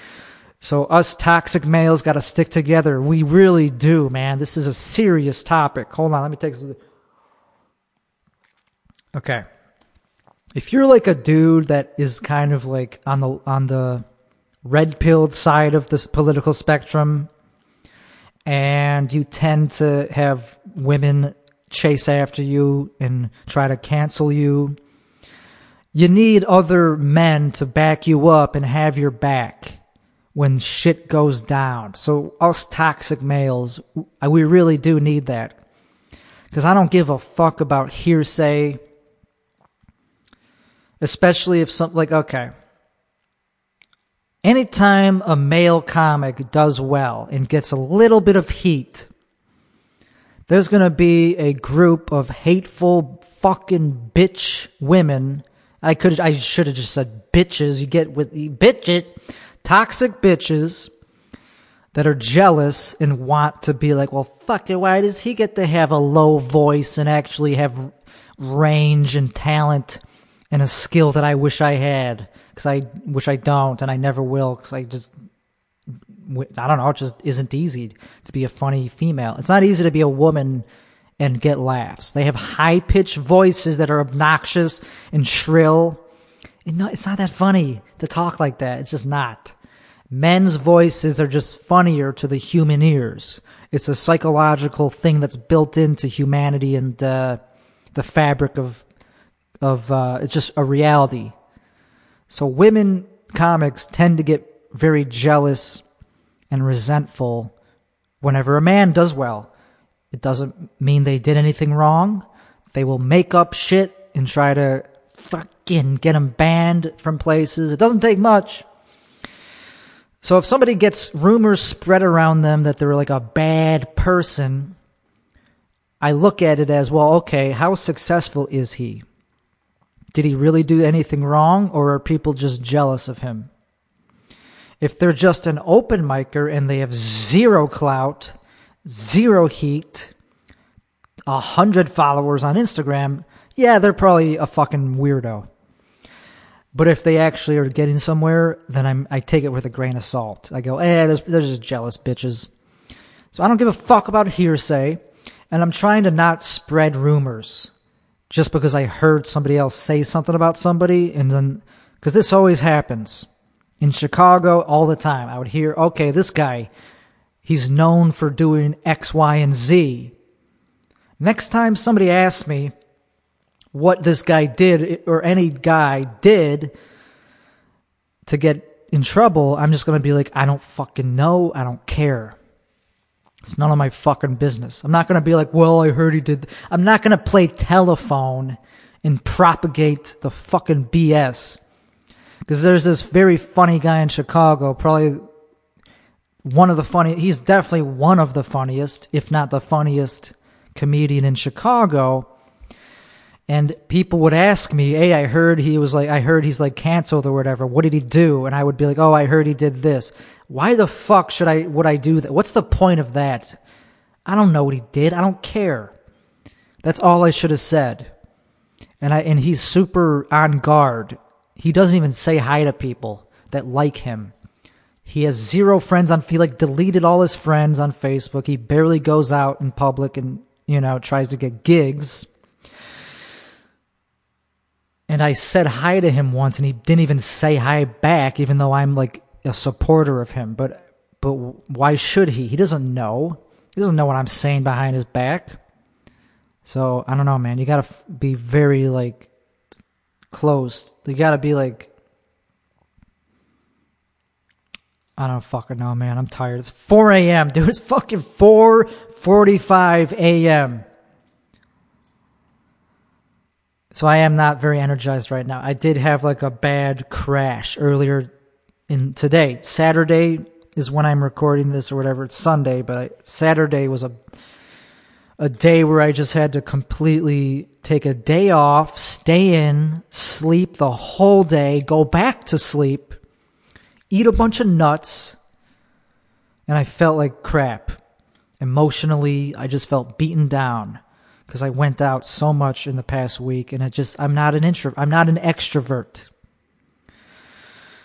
So us toxic males got to stick together. We really do man. This is a serious topic. Hold on let me take this okay. If you're like a dude that is kind of like on the on the red pilled side of this political spectrum and you tend to have women chase after you and try to cancel you. You need other men to back you up and have your back when shit goes down. So us toxic males we really do need that. Because i don't give a fuck about hearsay especially if something like okay anytime a male comic does well and gets a little bit of heat there's going to be a group of hateful fucking bitch women. I could i should have just said bitches. You get with the bitch it, toxic bitches that are jealous and want to be like well fuck it. Why does he get to have a low voice and actually have range and talent and a skill that I wish I had because I which I don't and I never will because I just I don't know it just isn't easy to be a funny female. It's not easy to be a woman and get laughs. They have high pitched voices that are obnoxious and shrill. And no, it's not that funny to talk like that. It's just not. Men's voices are just funnier to the human ears. It's a psychological thing that's built into humanity and uh, the fabric of of uh, it's just a reality. So women comics tend to get very jealous and resentful whenever a man does well. It doesn't mean they did anything wrong. They will make up shit and try to fucking get them banned from places. It doesn't take much. So if somebody gets rumors spread around them that they're like a bad person, I look at it as, well, okay, how successful is he? Did he really do anything wrong, or are people just jealous of him? If they're just an open micer and they have zero clout, zero heat, a hundred followers on Instagram, yeah, they're probably a fucking weirdo. But if they actually are getting somewhere, then I'm I take it with a grain of salt. I go, eh, they're just jealous bitches. So I don't give a fuck about hearsay, and I'm trying to not spread rumors just because I heard somebody else say something about somebody, and then because this always happens in Chicago all the time. I would hear, okay, this guy, he's known for doing X, Y, and Z. Next time somebody asks me what this guy did or any guy did to get in trouble, I'm just going to be like, I don't fucking know. I don't care. It's none of my fucking business. I'm not going to be like, well, I heard he did. I'm not going to play telephone and propagate the fucking BS. Because there's this very funny guy in Chicago, probably one of the funny, he's definitely one of the funniest, if not the funniest comedian in Chicago. And people would ask me, Hey, I heard he was like, I heard he's like canceled or whatever. What did he do? And I would be like, Oh, I heard he did this. Why the fuck should I, would I do that? What's the point of that? I don't know what he did. I don't care. That's all I should have said. And I, and he's super on guard. He doesn't even say hi to people that like him. He has zero friends on, he like deleted all his friends on Facebook. He barely goes out in public and, you know, tries to get gigs and I said hi to him once, and he didn't even say hi back, even though I'm like a supporter of him. But but why should he? He doesn't know. He doesn't know what I'm saying behind his back. So I don't know, man. You gotta be very like close. You gotta be like. I don't fucking know, man. I'm tired. It's 4 a.m., dude. It's fucking 4:45 a.m. So I am not very energized right now. I did have like a bad crash earlier in today. Saturday is when I'm recording this or whatever. It's Sunday, but Saturday was a a day where I just had to completely take a day off, stay in, sleep the whole day, go back to sleep, eat a bunch of nuts, and I felt like crap. Emotionally, I just felt beaten down because I went out so much in the past week and I just I'm not an intro I'm not an extrovert.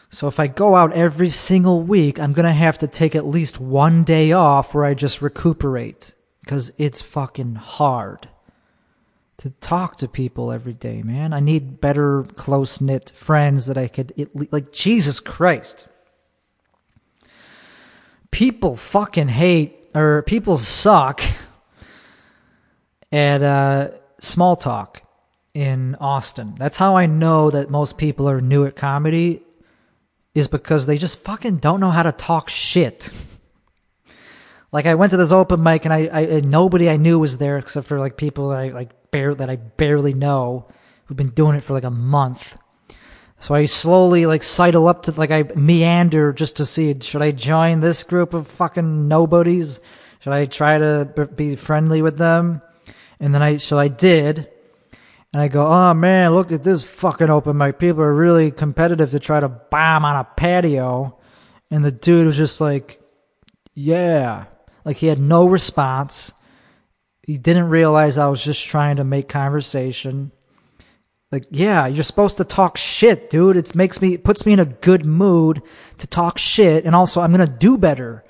So if I go out every single week, I'm to have to take at least one day off where I just recuperate because it's fucking hard to talk to people every day, man. I need better close knit friends that I could like Jesus Christ. People fucking hate or people suck *laughs* at uh, Small Talk in Austin. That's how I know that most people are new at comedy, is because they just fucking don't know how to talk shit. like I went to this open mic and I, I and nobody I knew was there except for like people that I like bare that I barely know who've been doing it for like a month. So I slowly like sidle up to like I meander just to see should I join this group of fucking nobodies? Should I try to be friendly with them? And then I, so I did. And I go, oh man, look at this fucking open mic. People are really competitive to try to bomb on a patio. And the dude was just like, yeah. Like he had no response. He didn't realize I was just trying to make conversation. Like, yeah, you're supposed to talk shit, dude. It makes me, it puts me in a good mood to talk shit. And also, I'm going to do better.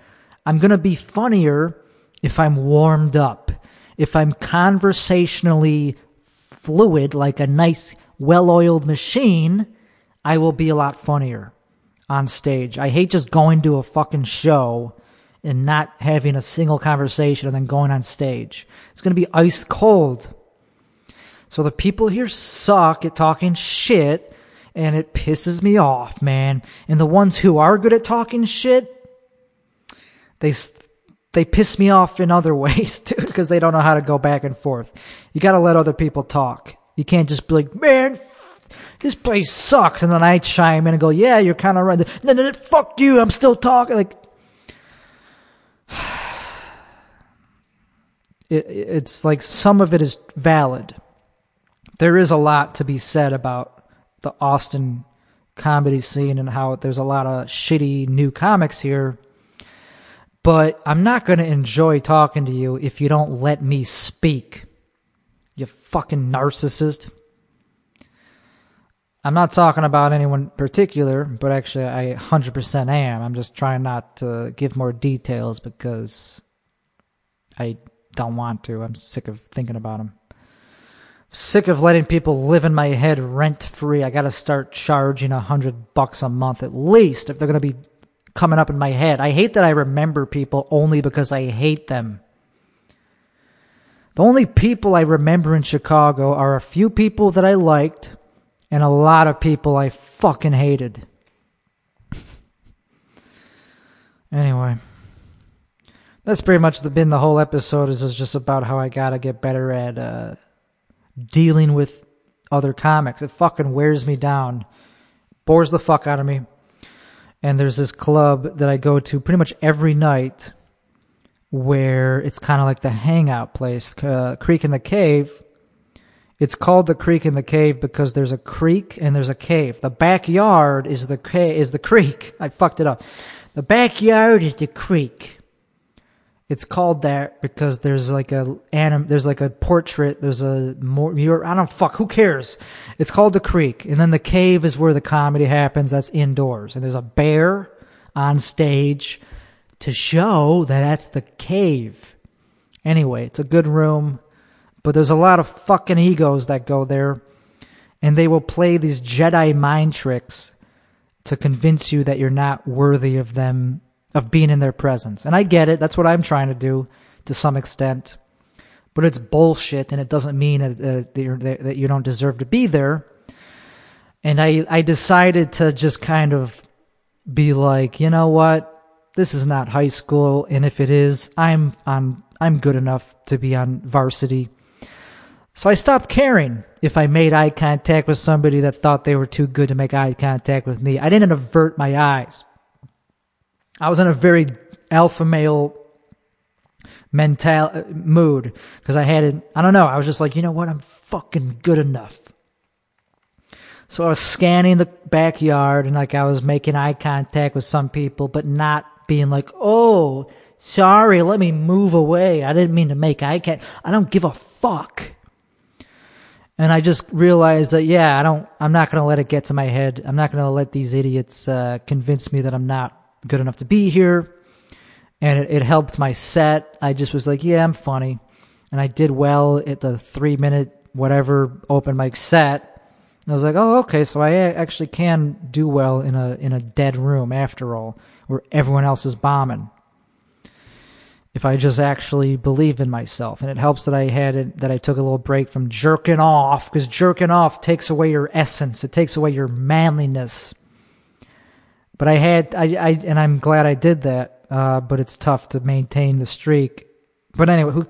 I'm going to be funnier if I'm warmed up if I'm conversationally fluid, like a nice, well oiled machine, I will be a lot funnier on stage. I hate just going to a fucking show and not having a single conversation and then going on stage. It's going to be ice cold. So the people here suck at talking shit and it pisses me off, man. And the ones who are good at talking shit, they they piss me off in other *laughs* ways too because they don't know how to go back and forth. You got to let other people talk. You can't just be like, man, this place sucks, and then I chime in and go, yeah, you're kind of right. Then, then fuck you, I'm still talking. Like, *sighs* it, it's like some of it is valid. There is a lot to be said about the Austin comedy scene and how there's a lot of shitty new comics here but I'm not going to enjoy talking to you if you don't let me speak. You fucking narcissist. I'm not talking about anyone particular, but actually I 100% am. I'm just trying not to give more details because I don't want to. I'm sick of thinking about them. Sick of letting people live in my head rent free. I got to start charging a hundred bucks a month at least if they're going to be coming up in my head. I hate that I remember people only because I hate them. The only people I remember in Chicago are a few people that I liked and a lot of people I fucking hated. *laughs* anyway, that's pretty much been the whole episode. Is just about how I gotta get better at uh, dealing with other comics. It fucking wears me down, bores the fuck out of me. And there's this club that I go to pretty much every night where it's kind of like the hangout place, uh, Creek and the Cave. It's called the Creek and the Cave because there's a creek and there's a cave. The backyard is the ca- is the creek. I fucked it up. The backyard is the creek. It's called that because there's like a anim, there's like a portrait, there's a more I don't fuck, who cares? It's called the creek. And then the cave is where the comedy happens. That's indoors. And there's a bear on stage to show that that's the cave. Anyway, it's a good room, but there's a lot of fucking egos that go there, and they will play these Jedi mind tricks to convince you that you're not worthy of them, of being in their presence. And I get it, that's what I'm trying to do to some extent. But it's bullshit, and it doesn't mean that, uh, that, that you don't deserve to be there. And I, I decided to just kind of be like, you know what? this is not high school, and if it is, I'm on I'm good enough to be on varsity. So I stopped caring if I made eye contact with somebody that thought they were too good to make eye contact with me. I didn't avert my eyes. I was in a very alpha male mental uh, mood because I had it. I don't know. I was just like, you know what? I'm fucking good enough. So I was scanning the backyard and like I was making eye contact with some people, but not being like, oh, sorry, let me move away. I didn't mean to make eye contact. I don't give a fuck. And I just realized that, yeah, I don't, I'm not going to let it get to my head. I'm not going to let these idiots uh, convince me that I'm not good enough to be here. And it, it helped my set. I just was like, yeah, I'm funny. And I did well at the three minute, whatever, open mic set. I was like, oh, okay, so I actually can do well in a in a dead room after all where everyone else is bombing. If I just actually believe in myself, and it helps that I had it, that I took a little break from jerking off, because jerking off takes away your essence, it takes away your manliness. But I had, I, I and I'm glad I did that. Uh, but it's tough to maintain the streak. But anyway, who?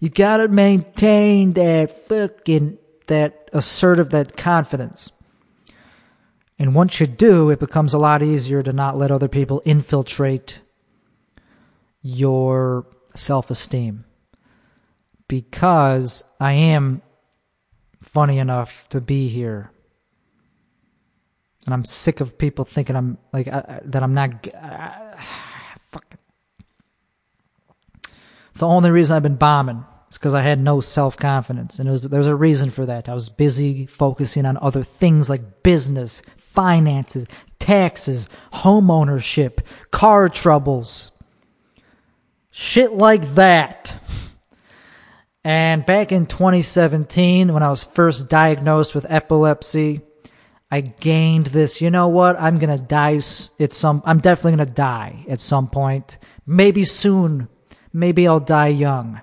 You gotta maintain that fucking that assertive, that confidence. And once you do, it becomes a lot easier to not let other people infiltrate your self esteem. Because I am funny enough to be here. And I'm sick of people thinking I'm like uh, that I'm not uh, *sighs* fuck. It's the only reason I've been bombing. It's because I had no self confidence, and was, there's a reason for that. I was busy focusing on other things like business, finances, taxes, homeownership, car troubles, shit like that. And back in 2017, when I was first diagnosed with epilepsy, I gained this, you know what? I'm to die at some, I'm definitely to die at some point. Maybe soon. Maybe I'll die young.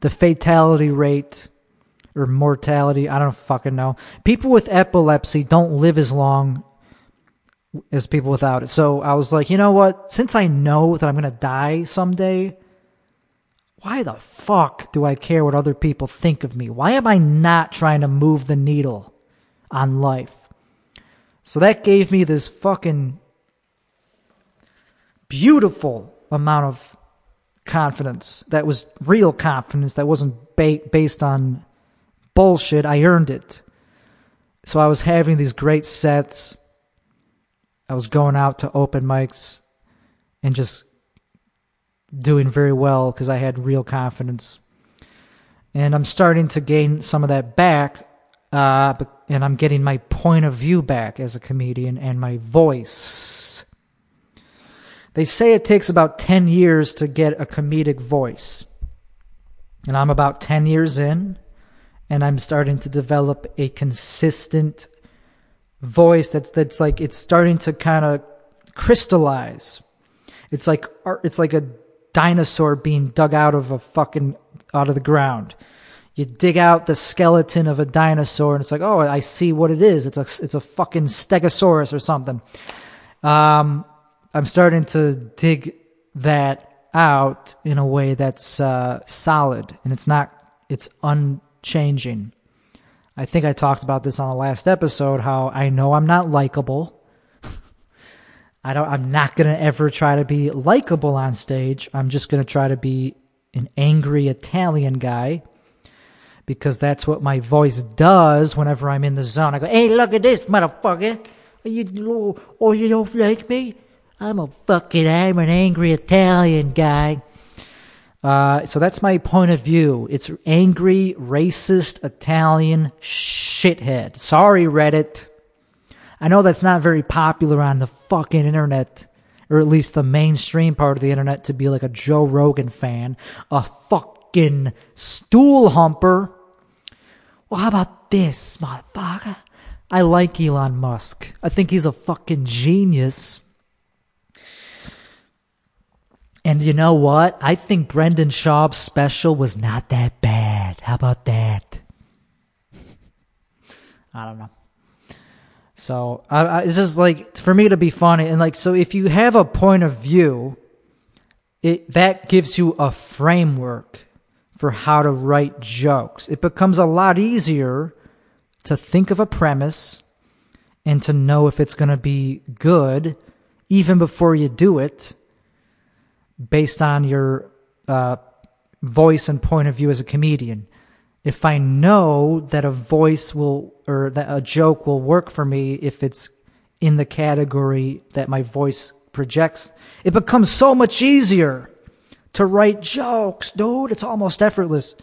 The fatality rate or mortality. I don't fucking know. People with epilepsy don't live as long as people without it. So I was like, you know what? Since I know that I'm to die someday, why the fuck do I care what other people think of me? Why am I not trying to move the needle on life? So that gave me this fucking beautiful amount of confidence. That was real confidence. That wasn't ba- based on bullshit. I earned it. So I was having these great sets. I was going out to open mics and just doing very well because I had real confidence. and I'm starting to gain some of that back, uh, and I'm getting my point of view back as a comedian and my voice. They say it takes about 10 years to get a comedic voice. And I'm about 10 years in, and I'm starting to develop a consistent voice that's that's like it's starting to kind of crystallize. It's like it's like a dinosaur being dug out of a fucking out of the ground. You dig out the skeleton of a dinosaur, and it's like, oh, I see what it is. It's a it's a fucking stegosaurus or something. Um, I'm starting to dig that out in a way that's uh, solid, and it's not it's unchanging. I think I talked about this on the last episode how I know I'm not likable. *laughs* I don't I'm not going to ever try to be likable on stage. I'm just going to try to be an angry Italian guy because that's what my voice does whenever I'm in the zone. I go, "Hey, look at this motherfucker. Are you oh you don't like me? I'm a fucking I'm an angry Italian guy." Uh, so that's my point of view. It's angry, racist, Italian shithead. Sorry, Reddit. I know that's not very popular on the fucking internet, or at least the mainstream part of the internet, to be like a Joe Rogan fan, a fucking stool humper. Well, how about this, motherfucker? I like Elon Musk. I think he's a fucking genius. And you know what? I think Brendan Schaub's special was not that bad. How about that? *laughs* I don't know. So I, I, it's just like for me to be funny and like so if you have a point of view, it that gives you a framework for how to write jokes. It becomes a lot easier to think of a premise and to know if it's going to be good even before you do it based on your uh, voice and point of view as a comedian. If I know that a voice will or that a joke will work for me if it's in the category that my voice projects, it becomes so much easier to write jokes, dude. It's almost effortless.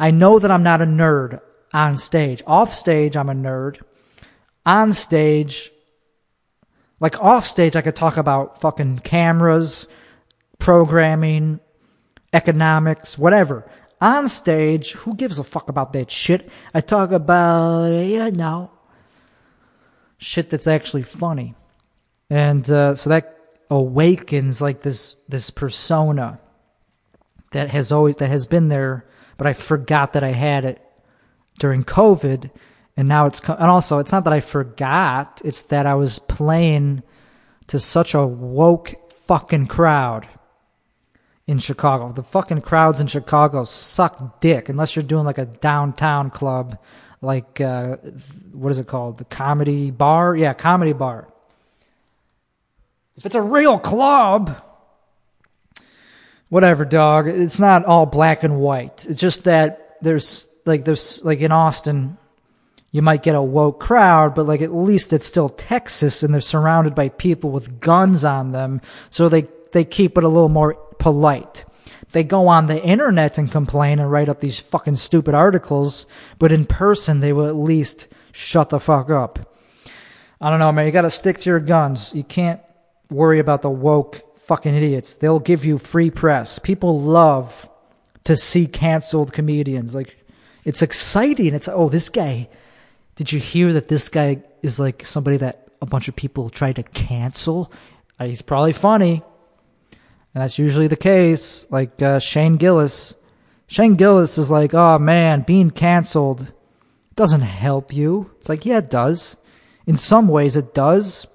I know that I'm not a nerd on stage. Off stage, I'm a nerd. On stage, like off stage, I could talk about fucking cameras, programming, economics, whatever. On stage, who gives a fuck about that shit? I talk about, you know, shit that's actually funny. And uh, so that awakens like this this persona that has always that has been there, but I forgot that I had it during COVID, and now it's and also it's not that I forgot; it's that I was playing to such a woke fucking crowd in Chicago. The fucking crowds in Chicago suck dick unless you're doing like a downtown club, like uh, what is it called? The comedy bar? Yeah, comedy bar. If it's a real club, whatever, dog. It's not all black and white. It's just that there's like there's like in Austin, you might get a woke crowd, but like at least it's still Texas and they're surrounded by people with guns on them, so they they keep it a little more polite. They go on the internet and complain and write up these fucking stupid articles, but in person they will at least shut the fuck up. I don't know, man. You gotta stick to your guns. You can't worry about the woke fucking idiots. They'll give you free press. People love to see canceled comedians. Like, it's exciting. It's, oh, this guy, did you hear that this guy is like somebody that a bunch of people tried to cancel? Uh, he's probably funny. And that's usually the case. Like uh, Shane Gillis. Shane Gillis is like, oh man, being canceled doesn't help you. It's like, yeah, it does. In some ways, it does.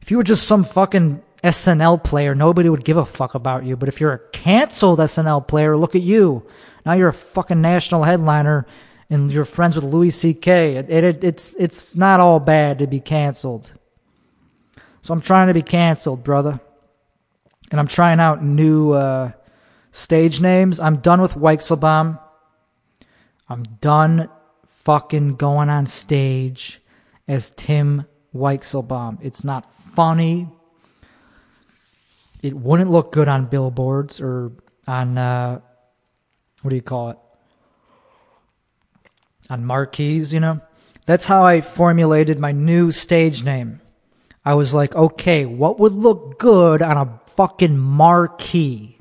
If you were just some fucking SNL player, nobody would give a fuck about you. But if you're a canceled SNL player, look at you. Now you're a fucking national headliner and you're friends with Louis C.K. It, it, it's, it's not all bad to be canceled. So I'm trying to be canceled, brother and I'm trying out new uh, stage names. I'm done with Weichselbaum. I'm done fucking going on stage as Tim Weichselbaum. It's not funny. It wouldn't look good on billboards or on uh, what do you call it? on marquees, you know. That's how I formulated my new stage name. I was like, okay, what would look good on a fucking marquee?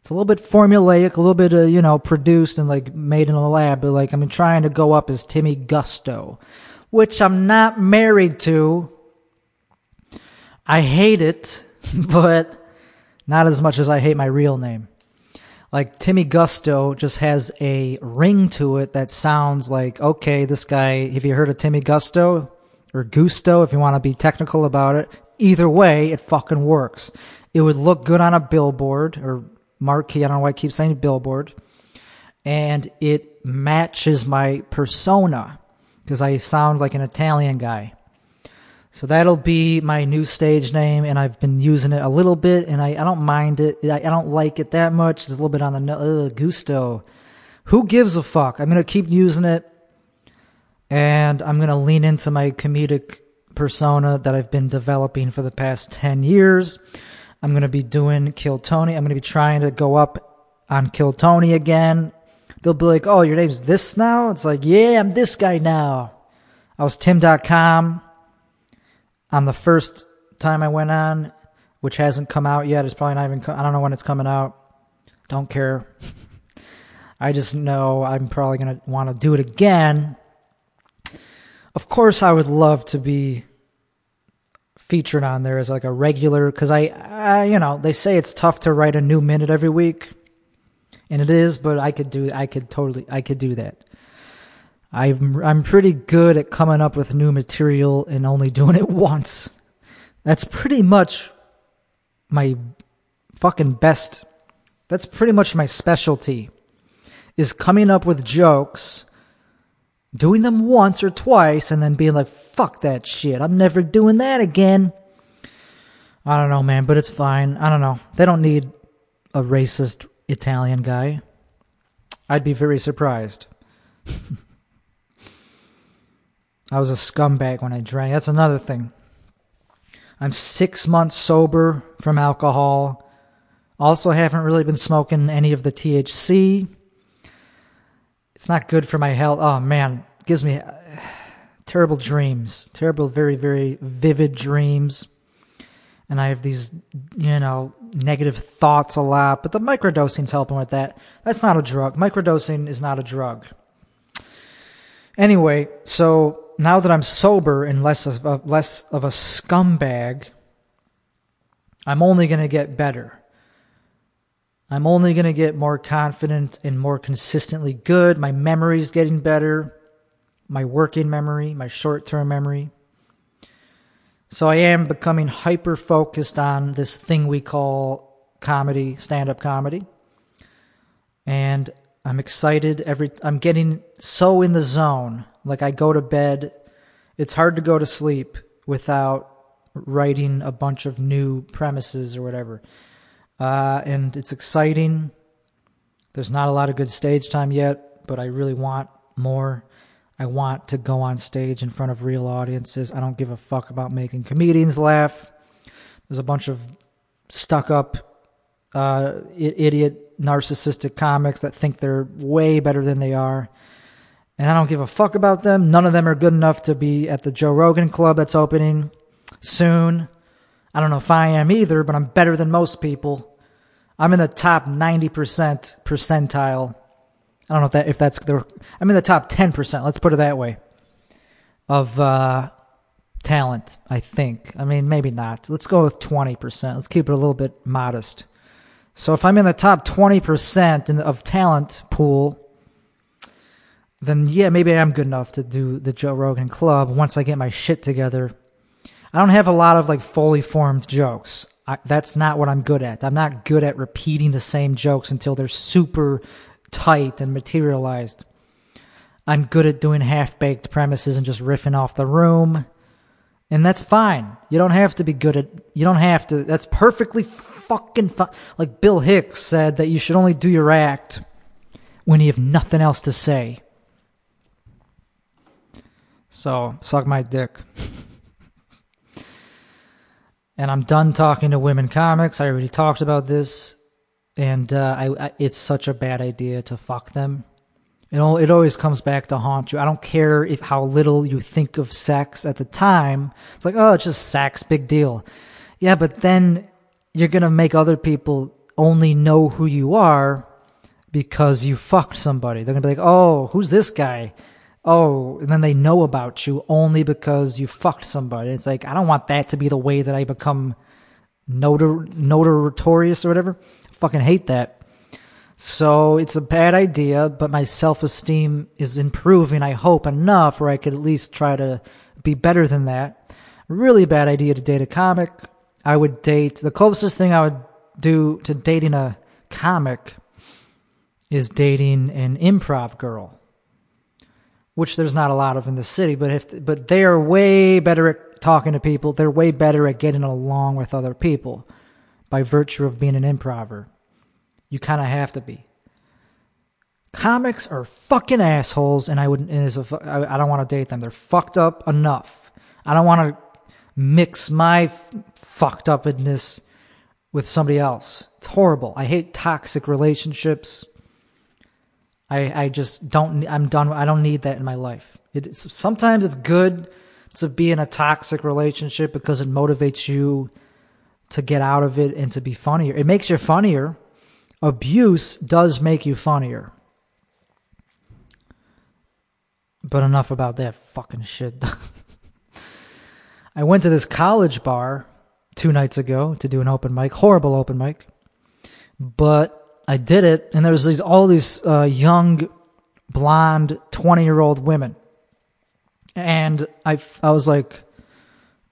It's a little bit formulaic, a little bit, uh, you know, produced and like made in a lab, but like I'm trying to go up as Timmy Gusto, which I'm not married to. I hate it, *laughs* but not as much as I hate my real name. Like Timmy Gusto just has a ring to it that sounds like, okay, this guy, have you heard of Timmy Gusto? Or Gusto, if you want to be technical about it. Either way, it fucking works. It would look good on a billboard or marquee. I don't know why I keep saying billboard. And it matches my persona because I sound like an Italian guy. So that'll be my new stage name, and I've been using it a little bit, and I, I don't mind it. I, I don't like it that much. It's a little bit on the no, uh, gusto. Who gives a fuck? I'm gonna keep using it, and I'm gonna lean into my comedic persona that I've been developing for the past ten years. I'm gonna be doing Kill Tony. I'm gonna be trying to go up on Kill Tony again. They'll be like, "Oh, your name's this now?" It's like, "Yeah, I'm this guy now." I was Tim.com on the first time I went on, which hasn't come out yet. It's probably not even. I don't know when it's coming out. Don't care. *laughs* I just know I'm probably gonna want to do it again. Of course, I would love to be featured on there as like a regular because I, I, you know, they say it's tough to write a new minute every week, and it is. But I could do. I could totally. I could do that. I'm I'm pretty good at coming up with new material and only doing it *laughs* once. That's pretty much my fucking best. That's pretty much my specialty. Is coming up with jokes, doing them once or twice, and then being like, fuck that shit. I'm never doing that again. I don't know, man, but it's fine. I don't know. They don't need a racist Italian guy. I'd be very surprised. *laughs* I was a scumbag when I drank. That's another thing. I'm six months sober from alcohol. Also, haven't really been smoking any of the THC. It's not good for my health. Oh man, it gives me uh, terrible dreams. Terrible, very, very vivid dreams. And I have these, you know, negative thoughts a lot. But the microdosing's helping with that. That's not a drug. Microdosing is not a drug. Anyway, so now that I'm sober and less of a, less of a scumbag, I'm only going to get better. I'm only going to get more confident and more consistently good. My memory's getting better. My working memory, my short term memory. So I am becoming hyper focused on this thing we call comedy, stand up comedy. And I'm excited every I'm getting so in the zone like I go to bed, it's hard to go to sleep without writing a bunch of new premises or whatever. Uh, and it's exciting. There's not a lot of good stage time yet, but I really want more. I want to go on stage in front of real audiences. I don't give a fuck about making comedians laugh. There's a bunch of stuck up, uh, idiot, narcissistic comics that think they're way better than they are and I don't give a fuck about them. None of them are good enough to be at the Joe Rogan Club that's opening soon. I don't know if I am either, but I'm better than most people. I'm in the top 90% percentile. I don't know if that if that's the I'm in the top 10%, let's put it that way. Of uh, talent, I think. I mean, maybe not. Let's go with 20%. Let's keep it a little bit modest. So if I'm in the top 20% in the, of talent pool, then yeah, maybe I am good enough to do the Joe Rogan Club once I get my shit together. I don't have a lot of like fully formed jokes. I, that's not what I'm good at. I'm not good at repeating the same jokes until they're super tight and materialized. I'm good at doing half baked premises and just riffing off the room. And that's fine. You don't have to be good at, you don't have to, that's perfectly fucking fine. Like Bill Hicks said that you should only do your act when you have nothing else to say. So, suck my dick. and I'm done talking to women comics. I already talked about this. And uh, I, I, it's such a bad idea to fuck them. It, all, it always comes back to haunt you. I don't care if how little you think of sex at the time. It's like, oh, it's just sex, big deal. Yeah, but then you're to make other people only know who you are because you fucked somebody. They're to be like, oh, who's this guy? Oh, and then they know about you only because you fucked somebody. It's like, I don't want that to be the way that I become notor- notorious or whatever. I fucking hate that. So it's a bad idea, but my self esteem is improving, I hope, enough where I could at least try to be better than that. Really bad idea to date a comic. I would date, the closest thing I would do to dating a comic is dating an improv girl, which there's not a lot of in the city, but if, but they are way better at talking to people. They're way better at getting along with other people by virtue of being an improver. You kind of have to be. Comics are fucking assholes, and I would. And a, I, I don't want to date them. They're fucked up enough. I don't want to mix my f- fucked upness with somebody else. It's horrible. I hate toxic relationships. I I just don't. I'm done. I don't need that in my life. It's sometimes it's good to be in a toxic relationship because it motivates you to get out of it and to be funnier. It makes you funnier abuse does make you funnier. But enough about that fucking shit. *laughs* I went to this college bar two nights ago to do an open mic, horrible open mic. But I did it, and there was these all these uh, young, blonde, twenty year old women, and I I was like,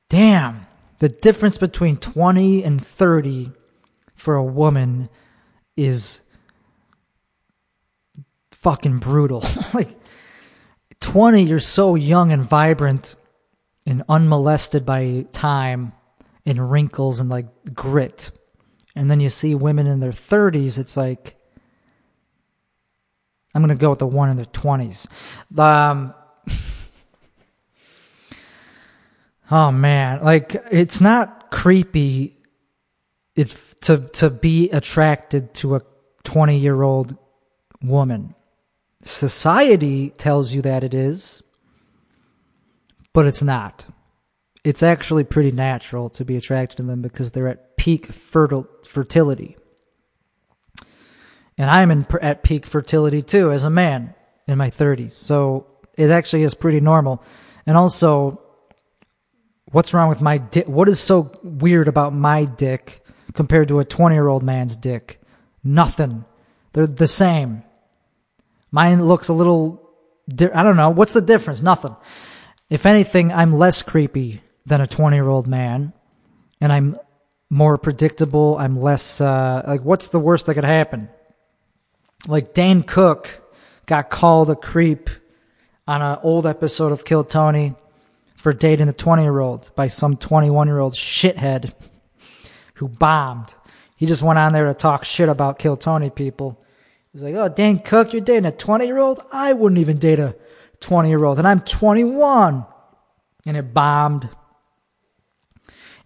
damn, the difference between twenty and thirty for a woman is fucking brutal. *laughs* like 20, you're so young and vibrant and unmolested by time and wrinkles and like grit. And then you see women in their 30s, it's like, I'm going to go with the one in their 20s. Um, *laughs* oh man, like it's not creepy if to to be attracted to a 20 year old woman. Society tells you that it is, but it's not. It's actually pretty natural to be attracted to them because they're at peak fertile fertility. And I'm in, at peak fertility too as a man in my 30s. So it actually is pretty normal. And also, what's wrong with my dick? What is so weird about my dick compared to a 20 year old man's dick. Nothing. They're the same. Mine looks a little, di- I don't know. What's the difference? Nothing. If anything, I'm less creepy than a 20 year old man, and I'm more predictable. I'm less, uh, like, what's the worst that could happen? Like, Dane Cook got called a creep on an old episode of Kill Tony for dating a 20 year old by some 21 year old shithead who bombed. He just went on there to talk shit about Kill Tony people. He was like, oh, Dane Cook, you're dating a 20 year old? I wouldn't even date a 20 year old, and I'm 21. And it bombed.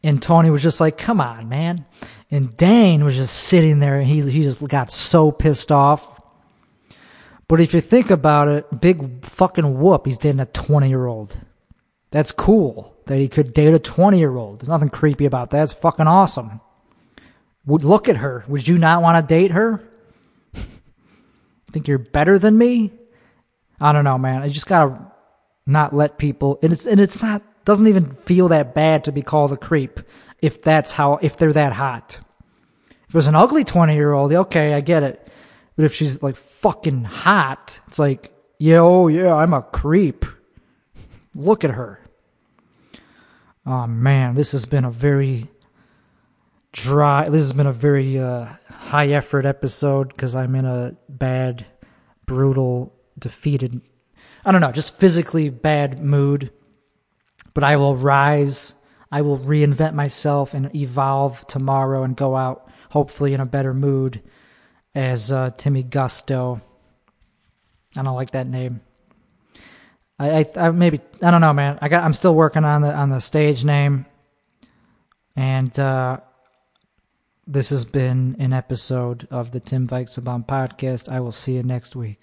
And Tony was just like, come on, man. And Dane was just sitting there and he, he just got so pissed off. But if you think about it, big fucking whoop, he's dating a 20 year old. That's cool that he could date a 20 year old. There's nothing creepy about that. It's fucking awesome. Would look at her. Would you not want to date her? *laughs* Think you're better than me? I don't know, man. I just gotta not let people and it's and it's not doesn't even feel that bad to be called a creep if that's how if they're that hot. If it was an ugly twenty year old, okay, I get it. But if she's like fucking hot, it's like, yeah, oh yeah, I'm a creep. Look at her. Oh man, this has been a very dry. This has been a very uh, high effort episode because I'm in a bad, brutal, defeated. I don't know, just physically bad mood. But I will rise. I will reinvent myself and evolve tomorrow and go out hopefully in a better mood as uh, Timmy Gusto. I don't like that name. I, I, I, maybe I don't know, man. I got I'm still working on the on the stage name, and uh, this has been an episode of the Tim Weichselbaum podcast. I will see you next week.